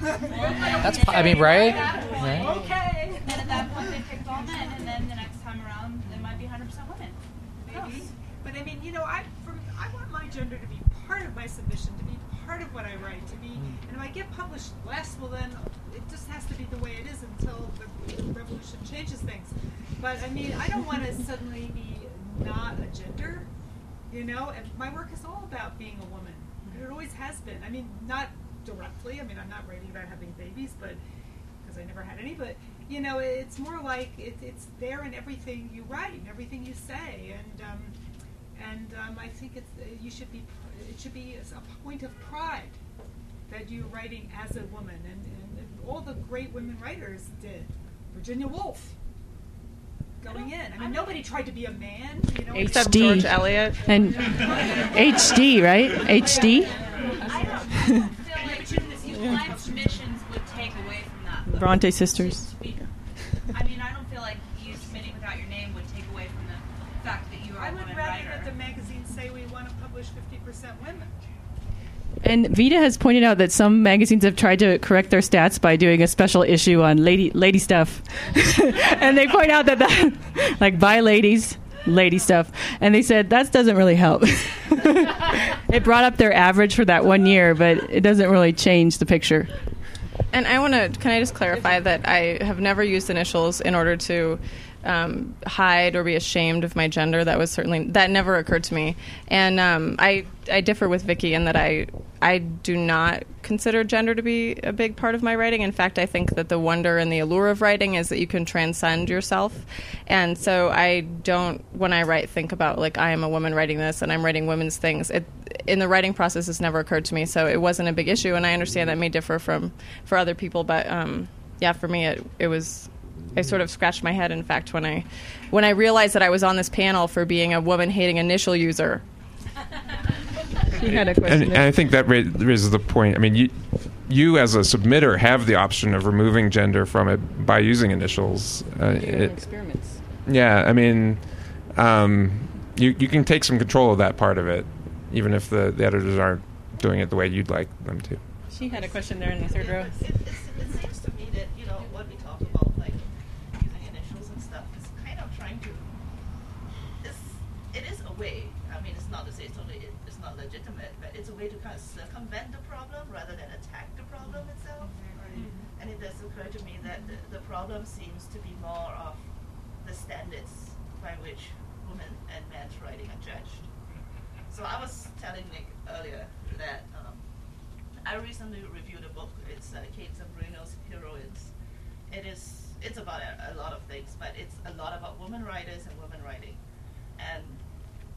That's I mean, right? Right. Okay. And at that point, they picked all men, and then the next time around, it might be 100% women. Maybe. But I mean, you know, I from I want my gender to be part of my submission, to be part of what I write, to be. Mm. And if I get published less, well then it just has to be the way it is until the revolution changes things. But I mean, I don't want to suddenly be not a gender. You know, and my work is all about being a woman. And it always has been. I mean, not directly. I mean, I'm not writing about having babies, but because I never had any. But you know, it's more like it, it's there in everything you write, and everything you say, and um, and um, I think it's uh, you should be it should be a point of pride that you're writing as a woman, and, and, and all the great women writers did. Virginia Woolf. Going in, I mean, nobody tried to be a man, you know. Except HD. George Eliot. And HD, right? HD? feel like you blind submissions would take away from that. though. Bronte sisters. I mean, I don't feel like you submitting without your name would take away from the fact that you are I a would rather writer. that the magazine say we want to publish 50% women. And VIDA has pointed out that some magazines have tried to correct their stats by doing a special issue on lady lady stuff, and they point out that that like by ladies, lady stuff, and they said that doesn't really help. it brought up their average for that one year, but it doesn't really change the picture. And I want to, can I just clarify that I have never used initials in order to um, hide or be ashamed of my gender. That was certainly that never occurred to me, and um, I I differ with Vicky in that I I do not consider gender to be a big part of my writing. In fact, I think that the wonder and the allure of writing is that you can transcend yourself, and so I don't when I write think about like I am a woman writing this and I'm writing women's things. It in the writing process has never occurred to me, so it wasn't a big issue, and I understand that may differ from for other people, but um, yeah, for me it it was I sort of scratched my head. In fact, when I when I realized that I was on this panel for being a woman hating initial user. She had a And, question. and I think that raises the point. I mean, you, you as a submitter have the option of removing gender from it by using initials. Uh, it- experiments. yeah, I mean, um, you you can take some control of that part of it, even if the, the editors aren't doing it the way you'd like them to. She had a question there in the third row. It, it's, it seems to me that you know what we talk about, like using initials and stuff, is kind of trying to. It's, it is a way. I mean, it's not to say it's totally it, it's not legitimate, but it's a way to kind of circumvent the problem rather than attack the problem itself. And it does occur to me that the, the problem seems to be more of the standards by which women and men's writing are judged. So I was telling Nick earlier that um, I recently reviewed a book. It's uh, Kate Zambreno's Heroines. It is it's about a, a lot of things, but it's a lot about women writers and women writing. And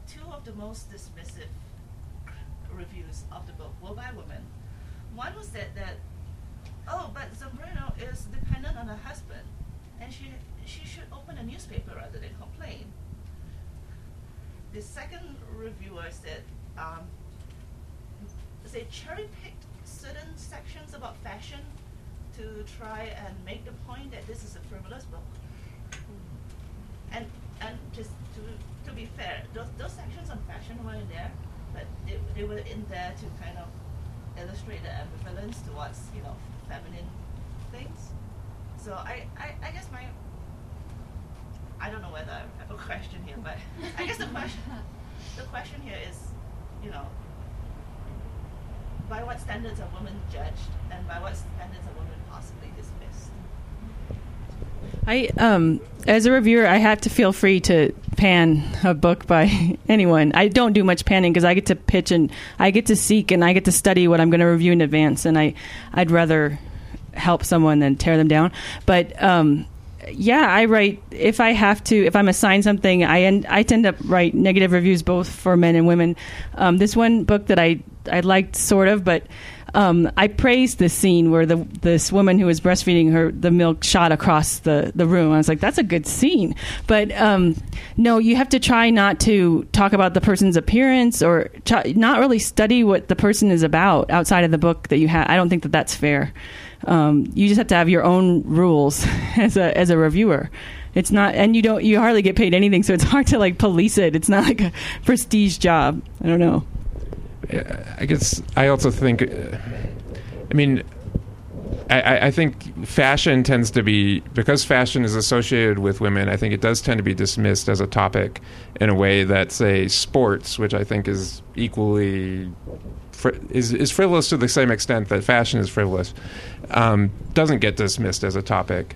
two of the most dismissive reviews of the book were by women. One was that that oh, but Zambrino is dependent on her husband, and she she should open a newspaper rather than complain. The second reviewer said um, they cherry picked certain sections about fashion to try and make the point that this is a frivolous book. And and just to to be fair, those those sections on fashion were in there, but they, they were in there to kind of illustrate the ambivalence towards you know feminine things. So I, I, I guess my I don't know whether I have a question here, but I guess the question the question here is, you know, by what standards are women judged, and by what standards are women possibly dismissed? I um as a reviewer, I have to feel free to pan a book by anyone. I don't do much panning because I get to pitch and I get to seek and I get to study what I'm going to review in advance, and I I'd rather help someone than tear them down. But um, yeah, I write if I have to. If I'm assigned something, I end, I tend to write negative reviews both for men and women. Um, this one book that I I liked sort of, but um, I praised this scene where the this woman who was breastfeeding her the milk shot across the the room. I was like, that's a good scene. But um, no, you have to try not to talk about the person's appearance or not really study what the person is about outside of the book that you have. I don't think that that's fair. Um, you just have to have your own rules as a as a reviewer. It's not, and you don't, you hardly get paid anything, so it's hard to like police it. It's not like a prestige job. I don't know. I guess I also think. Uh, I mean, I- I, I think fashion tends to be because fashion is associated with women. I think it does tend to be dismissed as a topic in a way that, say, sports, which I think is equally fri- is is frivolous to the same extent that fashion is frivolous, um, doesn't get dismissed as a topic.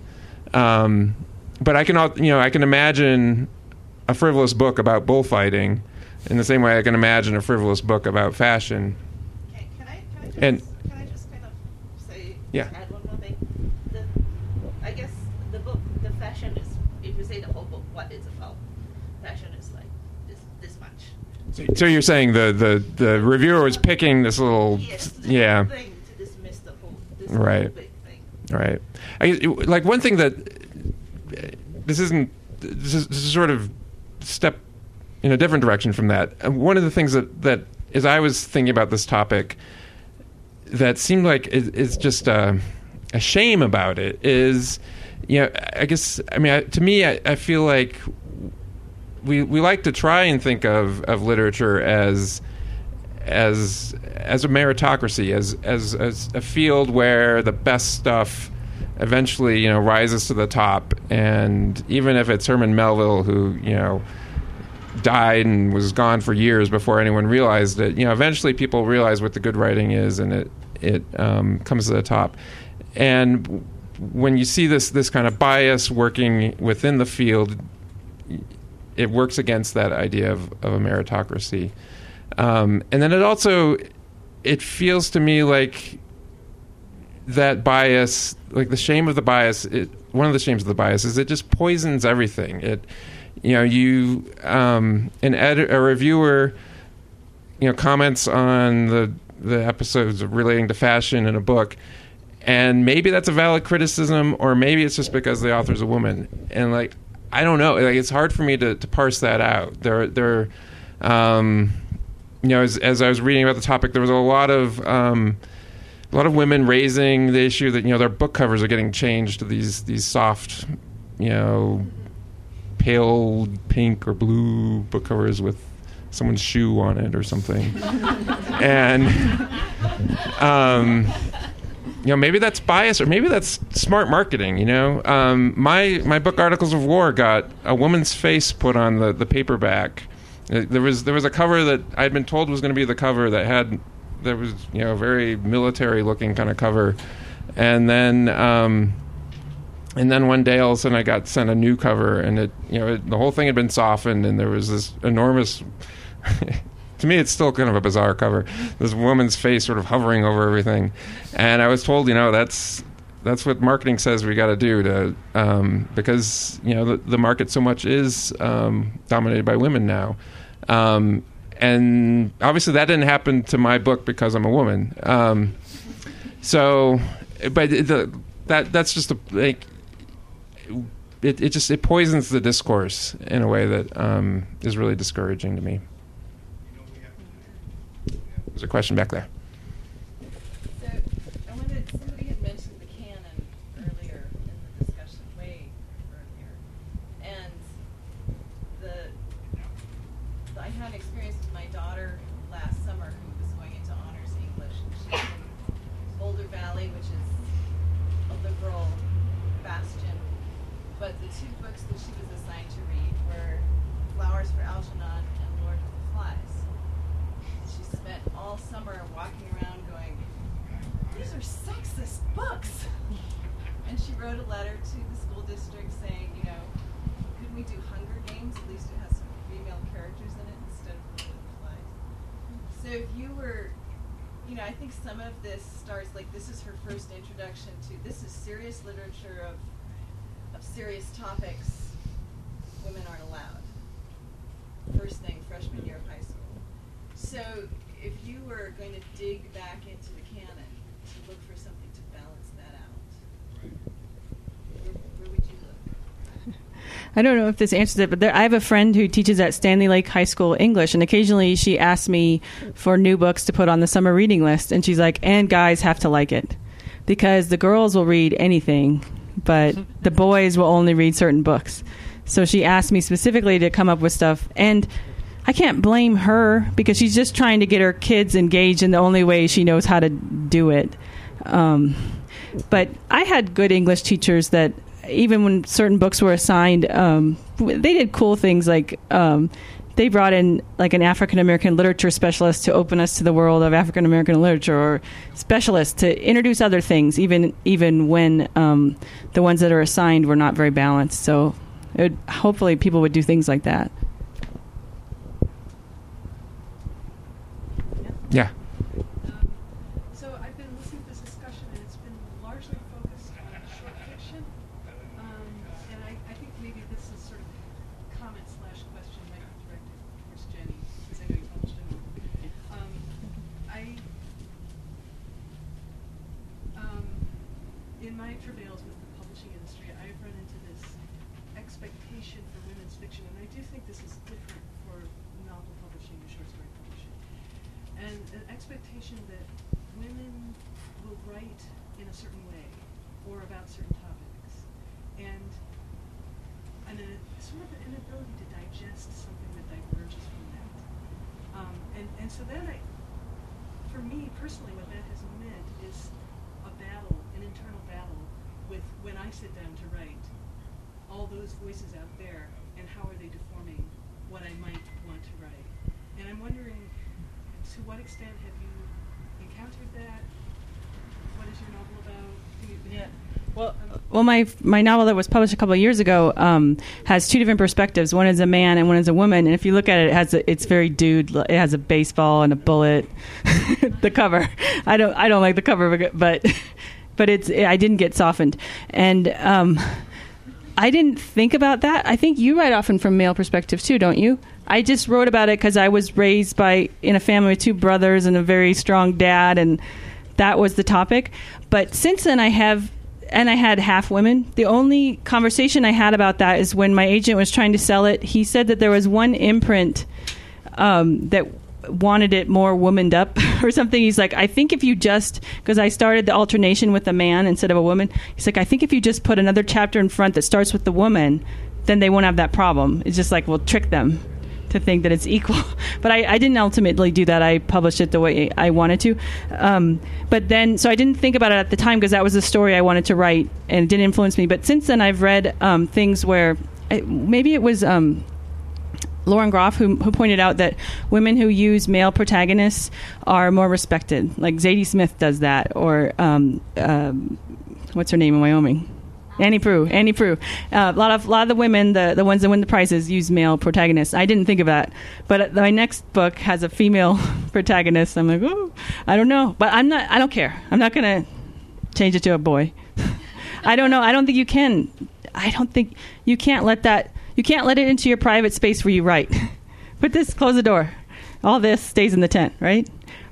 Um, but I can, you know, I can imagine a frivolous book about bullfighting in the same way I can imagine a frivolous book about fashion. and Can I just kind of say, Yeah. add one more thing? The, I guess the book, the fashion is, if you say the whole book, what it's about, fashion is like this, this much. So you're saying the, the, the reviewer was picking this little, yeah, Thing to dismiss the whole, right, whole big thing. right. I, like one thing that this isn't this is, this is sort of step in a different direction from that. Uh, One of the things that that as I was thinking about this topic that seemed like is, is just a, a shame about it is, you know, I guess I mean I, to me I, I feel like we we like to try and think of of literature as as as a meritocracy, as as as a field where the best stuff eventually you know rises to the top, and even if it's Herman Melville who you know died and was gone for years before anyone realized it, you know eventually people realize what the good writing is, and it it um, comes to the top, and when you see this this kind of bias working within the field, it works against that idea of, of a meritocracy. Um, and then it also it feels to me like that bias, like the shame of the bias, it, one of the shames of the bias is it just poisons everything. It, you know, you um, an ed- a reviewer, you know, comments on the the episodes relating to fashion in a book, and maybe that's a valid criticism, or maybe it's just because the author's a woman, and like I don't know, like it's hard for me to, to parse that out. There, there, um, you know, as, as I was reading about the topic, there was a lot of um, a lot of women raising the issue that you know their book covers are getting changed to these these soft, you know, pale pink or blue book covers with someone's shoe on it or something, and um, you know maybe that's bias or maybe that's smart marketing. You know, um, my my book Articles of War got a woman's face put on the the paperback. Uh, There was there was a cover that I'd been told was going to be the cover that had there was you know a very military looking kind of cover, and then um, and then one day all of a sudden I got sent a new cover and it you know it, the whole thing had been softened and there was this enormous. to me, it's still kind of a bizarre cover. This woman's face sort of hovering over everything, and I was told, you know, that's that's what marketing says we got to do to um, because you know the, the market so much is um, dominated by women now, um, and obviously that didn't happen to my book because I'm a woman. Um, so, but the, that that's just a like it, it just it poisons the discourse in a way that um, is really discouraging to me. There's a question back there. So I wanted somebody had mentioned the canon earlier in the discussion, way earlier, and the, the I had an experience with my daughter last summer who was going into honors English. And she's in Boulder Valley, which is a liberal bastion, but the two books that she was assigned to read were Flowers for Algernon and Lord of the Flies. She spent all summer walking around going, these are sexist books. And she wrote a letter to the school district saying, you know, couldn't we do Hunger Games? At least it has some female characters in it instead of Lord of the Flies. So if you were, you know, I think some of this starts like this is her first introduction to this is serious literature of of serious topics. Women aren't allowed. First thing, freshman year of high school. So if you were going to dig back into the canon to look for something to balance that out, where, where would you look? I don't know if this answers it, but there, I have a friend who teaches at Stanley Lake High School English, and occasionally she asks me for new books to put on the summer reading list, and she's like, "And guys have to like it, because the girls will read anything, but the boys will only read certain books." So she asked me specifically to come up with stuff, and I can't blame her because she's just trying to get her kids engaged in the only way she knows how to do it. Um, but I had good English teachers that even when certain books were assigned, um, they did cool things like um, they brought in like an African American literature specialist to open us to the world of African American literature, or specialists to introduce other things, even even when um, the ones that are assigned were not very balanced. So, would, hopefully, people would do things like that. Yeah. So I've been listening to this discussion, and it's been largely focused on short fiction. Um, and I, I think maybe this is sort of comment slash question might be directed towards Jenny, since I know you published a book. Um, I, um, in my travails with the publishing industry, I've run into this expectation for women's fiction, and I do think this is different for novel publishing and short story publishing and an expectation that women will write in a certain way or about certain topics, and and a sort of an inability to digest something that diverges from that. Um, and and so then I, for me personally, what that has meant is a battle, an internal battle with when I sit down to write all those voices out there, and how are they deforming what I might want to write. And I'm wondering to what extent have you encountered that? What is your novel about? You- Yeah. Well, my my novel that was published a couple of years ago um, has two different perspectives. One is a man and one is a woman. And if you look at it, it has a, it's very dude. It has a baseball and a bullet. the cover, I don't I don't like the cover, but but it's I didn't get softened, and um, I didn't think about that. I think you write often from male perspective too, don't you? I just wrote about it because I was raised by in a family with two brothers and a very strong dad, and that was the topic. But since then, I have and I had half women. The only conversation I had about that is when my agent was trying to sell it. He said that there was one imprint um, that wanted it more womaned up or something. He's like, I think if you just because I started the alternation with a man instead of a woman. He's like, I think if you just put another chapter in front that starts with the woman, then they won't have that problem. It's just like we'll trick them to think that it's equal. But I, I, didn't ultimately do that. I published it the way I wanted to. Um, but then, so I didn't think about it at the time because that was the story I wanted to write and it didn't influence me. But since then, I've read um, things where I, maybe it was. Um, Lauren Groff, who, who pointed out that women who use male protagonists are more respected. Like Zadie Smith does that, or um, um, what's her name in Wyoming? Annie Proulx. Annie Proulx. Uh, a lot of a lot of the women, the the ones that win the prizes, use male protagonists. I didn't think of that, but my next book has a female protagonist. I'm like, oh, I don't know, but I'm not. I don't care. I'm not gonna change it to a boy. I don't know. I don't think you can. I don't think you can't let that. You can't let it into your private space where you write. Put this. Close the door. All this stays in the tent, right?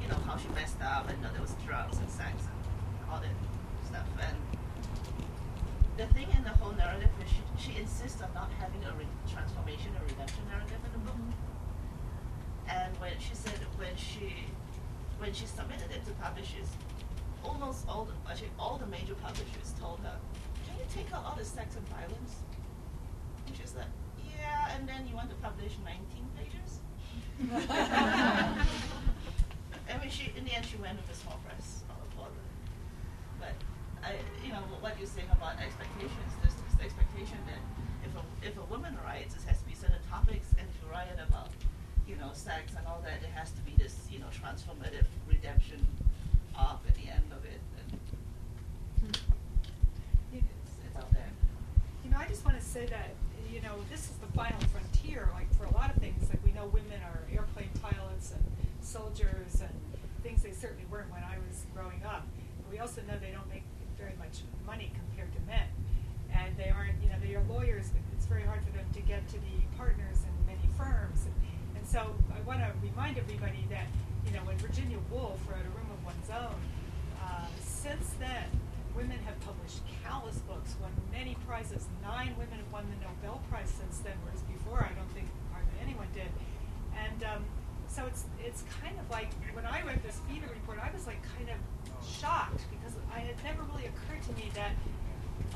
you know, how she messed up and know, there was drugs and sex and all that stuff. And the thing in the whole narrative is she, she insists on not having a re- transformation or redemption narrative in the book. And when she said when she when she submitted it to publishers, almost all the, actually all the major publishers told her, "Can you take out all the sex and violence?" And she's like, "Yeah," and then you want to publish 19 pages? say about expectations. This this expectation that, if a if a woman writes, it has to be certain topics and to write about, you know, sex and all that, there has to be this you know, transformative redemption up at the end of it. And hmm. it's it's all there. You know, I just want to say that, you know, this is the final frontier, like for a lot of things, like we know women are airplane pilots and soldiers and things they certainly weren't when I was growing up. We also know they don't make very much money compared to men. And they aren't, you know, they are lawyers, but it's very hard for them to get to be partners in many firms. And, and so I want to remind everybody that, you know, when Virginia Woolf wrote A Room of One's Own, uh, since then, women have published countless books, won many prizes. Nine women have won the Nobel Prize since then, whereas before I don't think hardly anyone did. And um, so it's it's kind of like when I read this VIDA report, I was like kind of shocked because I had never really occurred to me that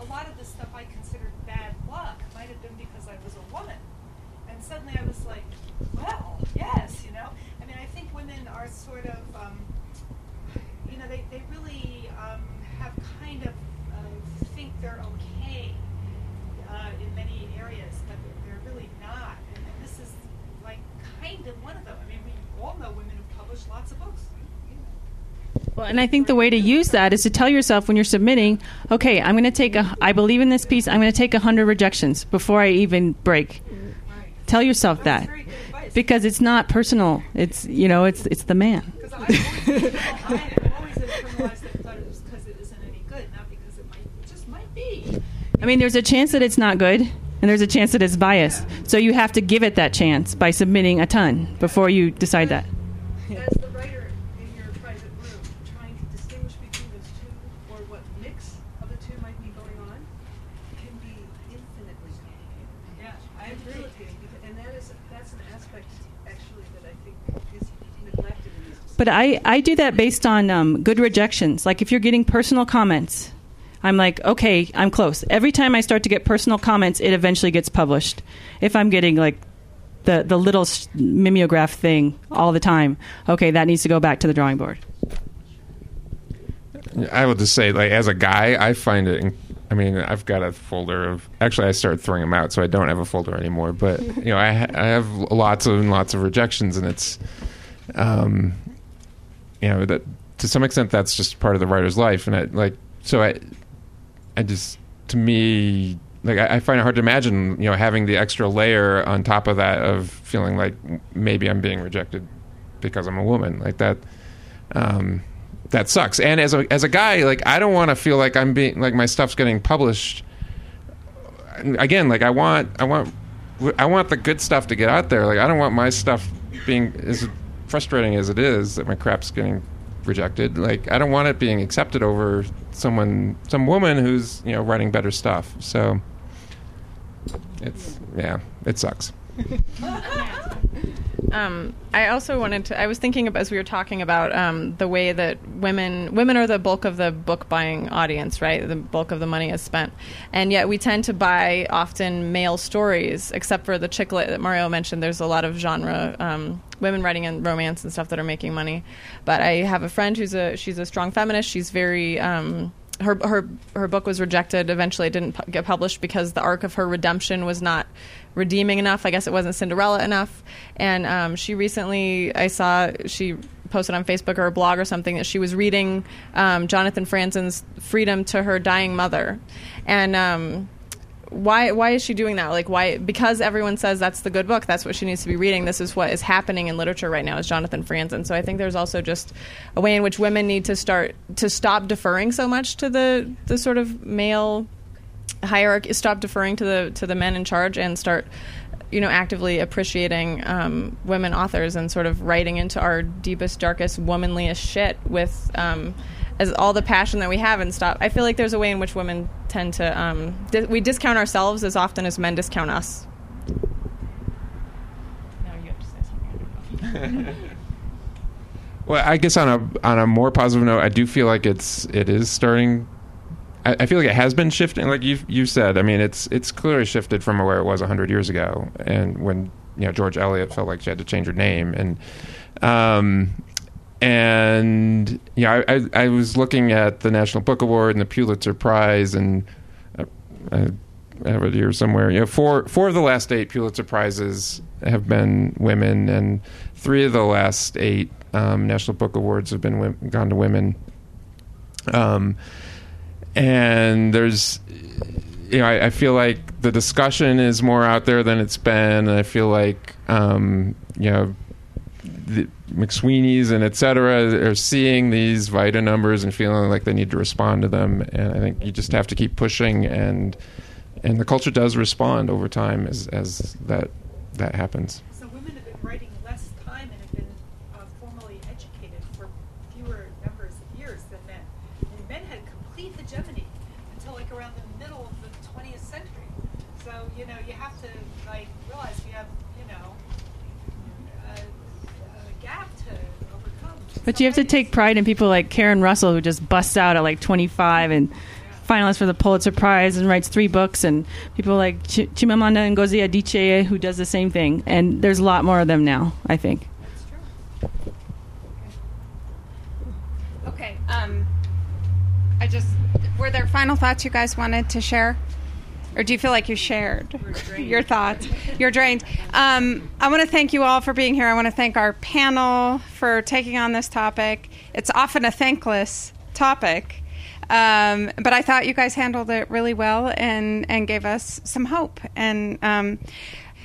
a lot of the stuff I considered bad luck might have been because I was a woman. And suddenly I was like, well, yes, you know. I mean, I think women are sort of, um, you know, they, they really um, have kind of uh, think they're okay uh, in many areas, but they're, they're really not. And, and, this is like kind of one of them. I all know women lots of books. Well, and I think the way to use that is to tell yourself when you're submitting, okay, I'm going to take a, I believe in this piece, I'm going to take a hundred rejections before I even break. Tell yourself that, because it's not personal. It's you know, it's it's the man. I mean, there's a chance that it's not good, and there's a chance that it's biased. So you have to give it that chance by submitting a ton before you decide that. As the writer in your private room, trying to distinguish between those two or what mix of the two might be going on can be infinitely complicated. Yeah, I agree. And that is that's an aspect actually that I think is neglected in this. But I, I do that based on um, good rejections. Like if you're getting personal comments, I'm like, okay, I'm close. Every time I start to get personal comments, it eventually gets published. If I'm getting like the the little mimeograph thing all the time, okay, that needs to go back to the drawing board. I will just say, like, as a guy, I find it. in- I mean, I've got a folder of. Actually, I started throwing them out, so I don't have a folder anymore. But you know, I, ha- I have lots and lots of rejections, and it's, um, you know, that to some extent that's just part of the writer's life, and I like so I, I just to me like I, I find it hard to imagine you know having the extra layer on top of that of feeling like maybe I'm being rejected because I'm a woman like that. Um, that sucks. And as a as a guy, like I don't want to feel like I'm being like my stuff's getting published. Again, like I want I want I want the good stuff to get out there. Like I don't want my stuff being as frustrating as it is that my crap's getting rejected. Like I don't want it being accepted over someone some woman who's, you know, writing better stuff. So it's yeah, it sucks. Um, I also wanted to. I was thinking of, as we were talking about um, the way that women women are the bulk of the book buying audience, right? The bulk of the money is spent, and yet we tend to buy often male stories, except for the chick lit that Mario mentioned. There's a lot of genre um, women writing in romance and stuff that are making money. But I have a friend who's a she's a strong feminist. She's very um, her her her book was rejected. Eventually, it didn't pu- get published because the arc of her redemption was not redeeming enough. I guess it wasn't Cinderella enough. And um, she recently, I saw she posted on Facebook or a blog or something that she was reading um, Jonathan Franzen's "Freedom to Her Dying Mother," and. Um, why why is she doing that? Like why because everyone says that's the good book, that's what she needs to be reading. This is what is happening in literature right now is Jonathan Franzen. So I think there's also just a way in which women need to start to stop deferring so much to the the sort of male hierarchy, stop deferring to the to the men in charge and start you know actively appreciating um, women authors and sort of writing into our deepest darkest womanliest shit with um, as all the passion that we have and stop i feel like there's a way in which women tend to um, di- we discount ourselves as often as men discount us Now you have to say something. Well, I guess on a on a more positive note, I do feel like it's it is starting. I, I feel like it has been shifting, like you you said. I mean, it's it's clearly shifted from where it was hundred years ago, and when you know George Eliot felt like she had to change her name, and um, and yeah, I, I, I was looking at the National Book Award and the Pulitzer Prize, and uh, I, I have it here somewhere. You know, four four of the last eight Pulitzer prizes have been women, and three of the last eight um, National Book Awards have been gone to women. Um, and there's, you know, I, I feel like the discussion is more out there than it's been, and I feel like, um, you know, the McSweeney's and etc are seeing these VIDA numbers and feeling like they need to respond to them. And I think you just have to keep pushing, and and the culture does respond over time as as that that happens. So women have been writing less time and have been uh, formally educated for fewer numbers of years than men. And men had complete hegemony until like around the middle of the 20th century. So you know you have to like realize we have you know a, a gap to overcome. But you have to take pride in people like Karen Russell, who just busts out at like 25 and finalist for the Pulitzer Prize and writes three books, and people like Ch- Chimamanda Ngozi Adichie, who does the same thing. And there's a lot more of them now, I think. Okay. Um, I just were there final thoughts you guys wanted to share, or do you feel like you shared your thoughts? You're drained. Um, I want to thank you all for being here. I want to thank our panel for taking on this topic. It's often a thankless topic. Um, but I thought you guys handled it really well and, and gave us some hope. And um,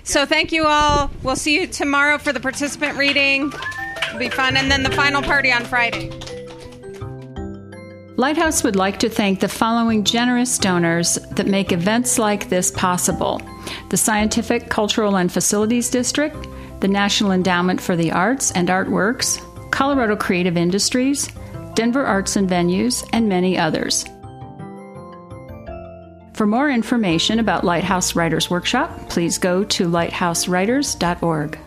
so thank you all. We'll see you tomorrow for the participant reading. It'll be fun. And then the final party on Friday. Lighthouse would like to thank the following generous donors that make events like this possible the Scientific, Cultural, and Facilities District, the National Endowment for the Arts and Artworks, Colorado Creative Industries, Denver Arts and Venues, and many others. For more information about Lighthouse Writers Workshop, please go to lighthousewriters.org.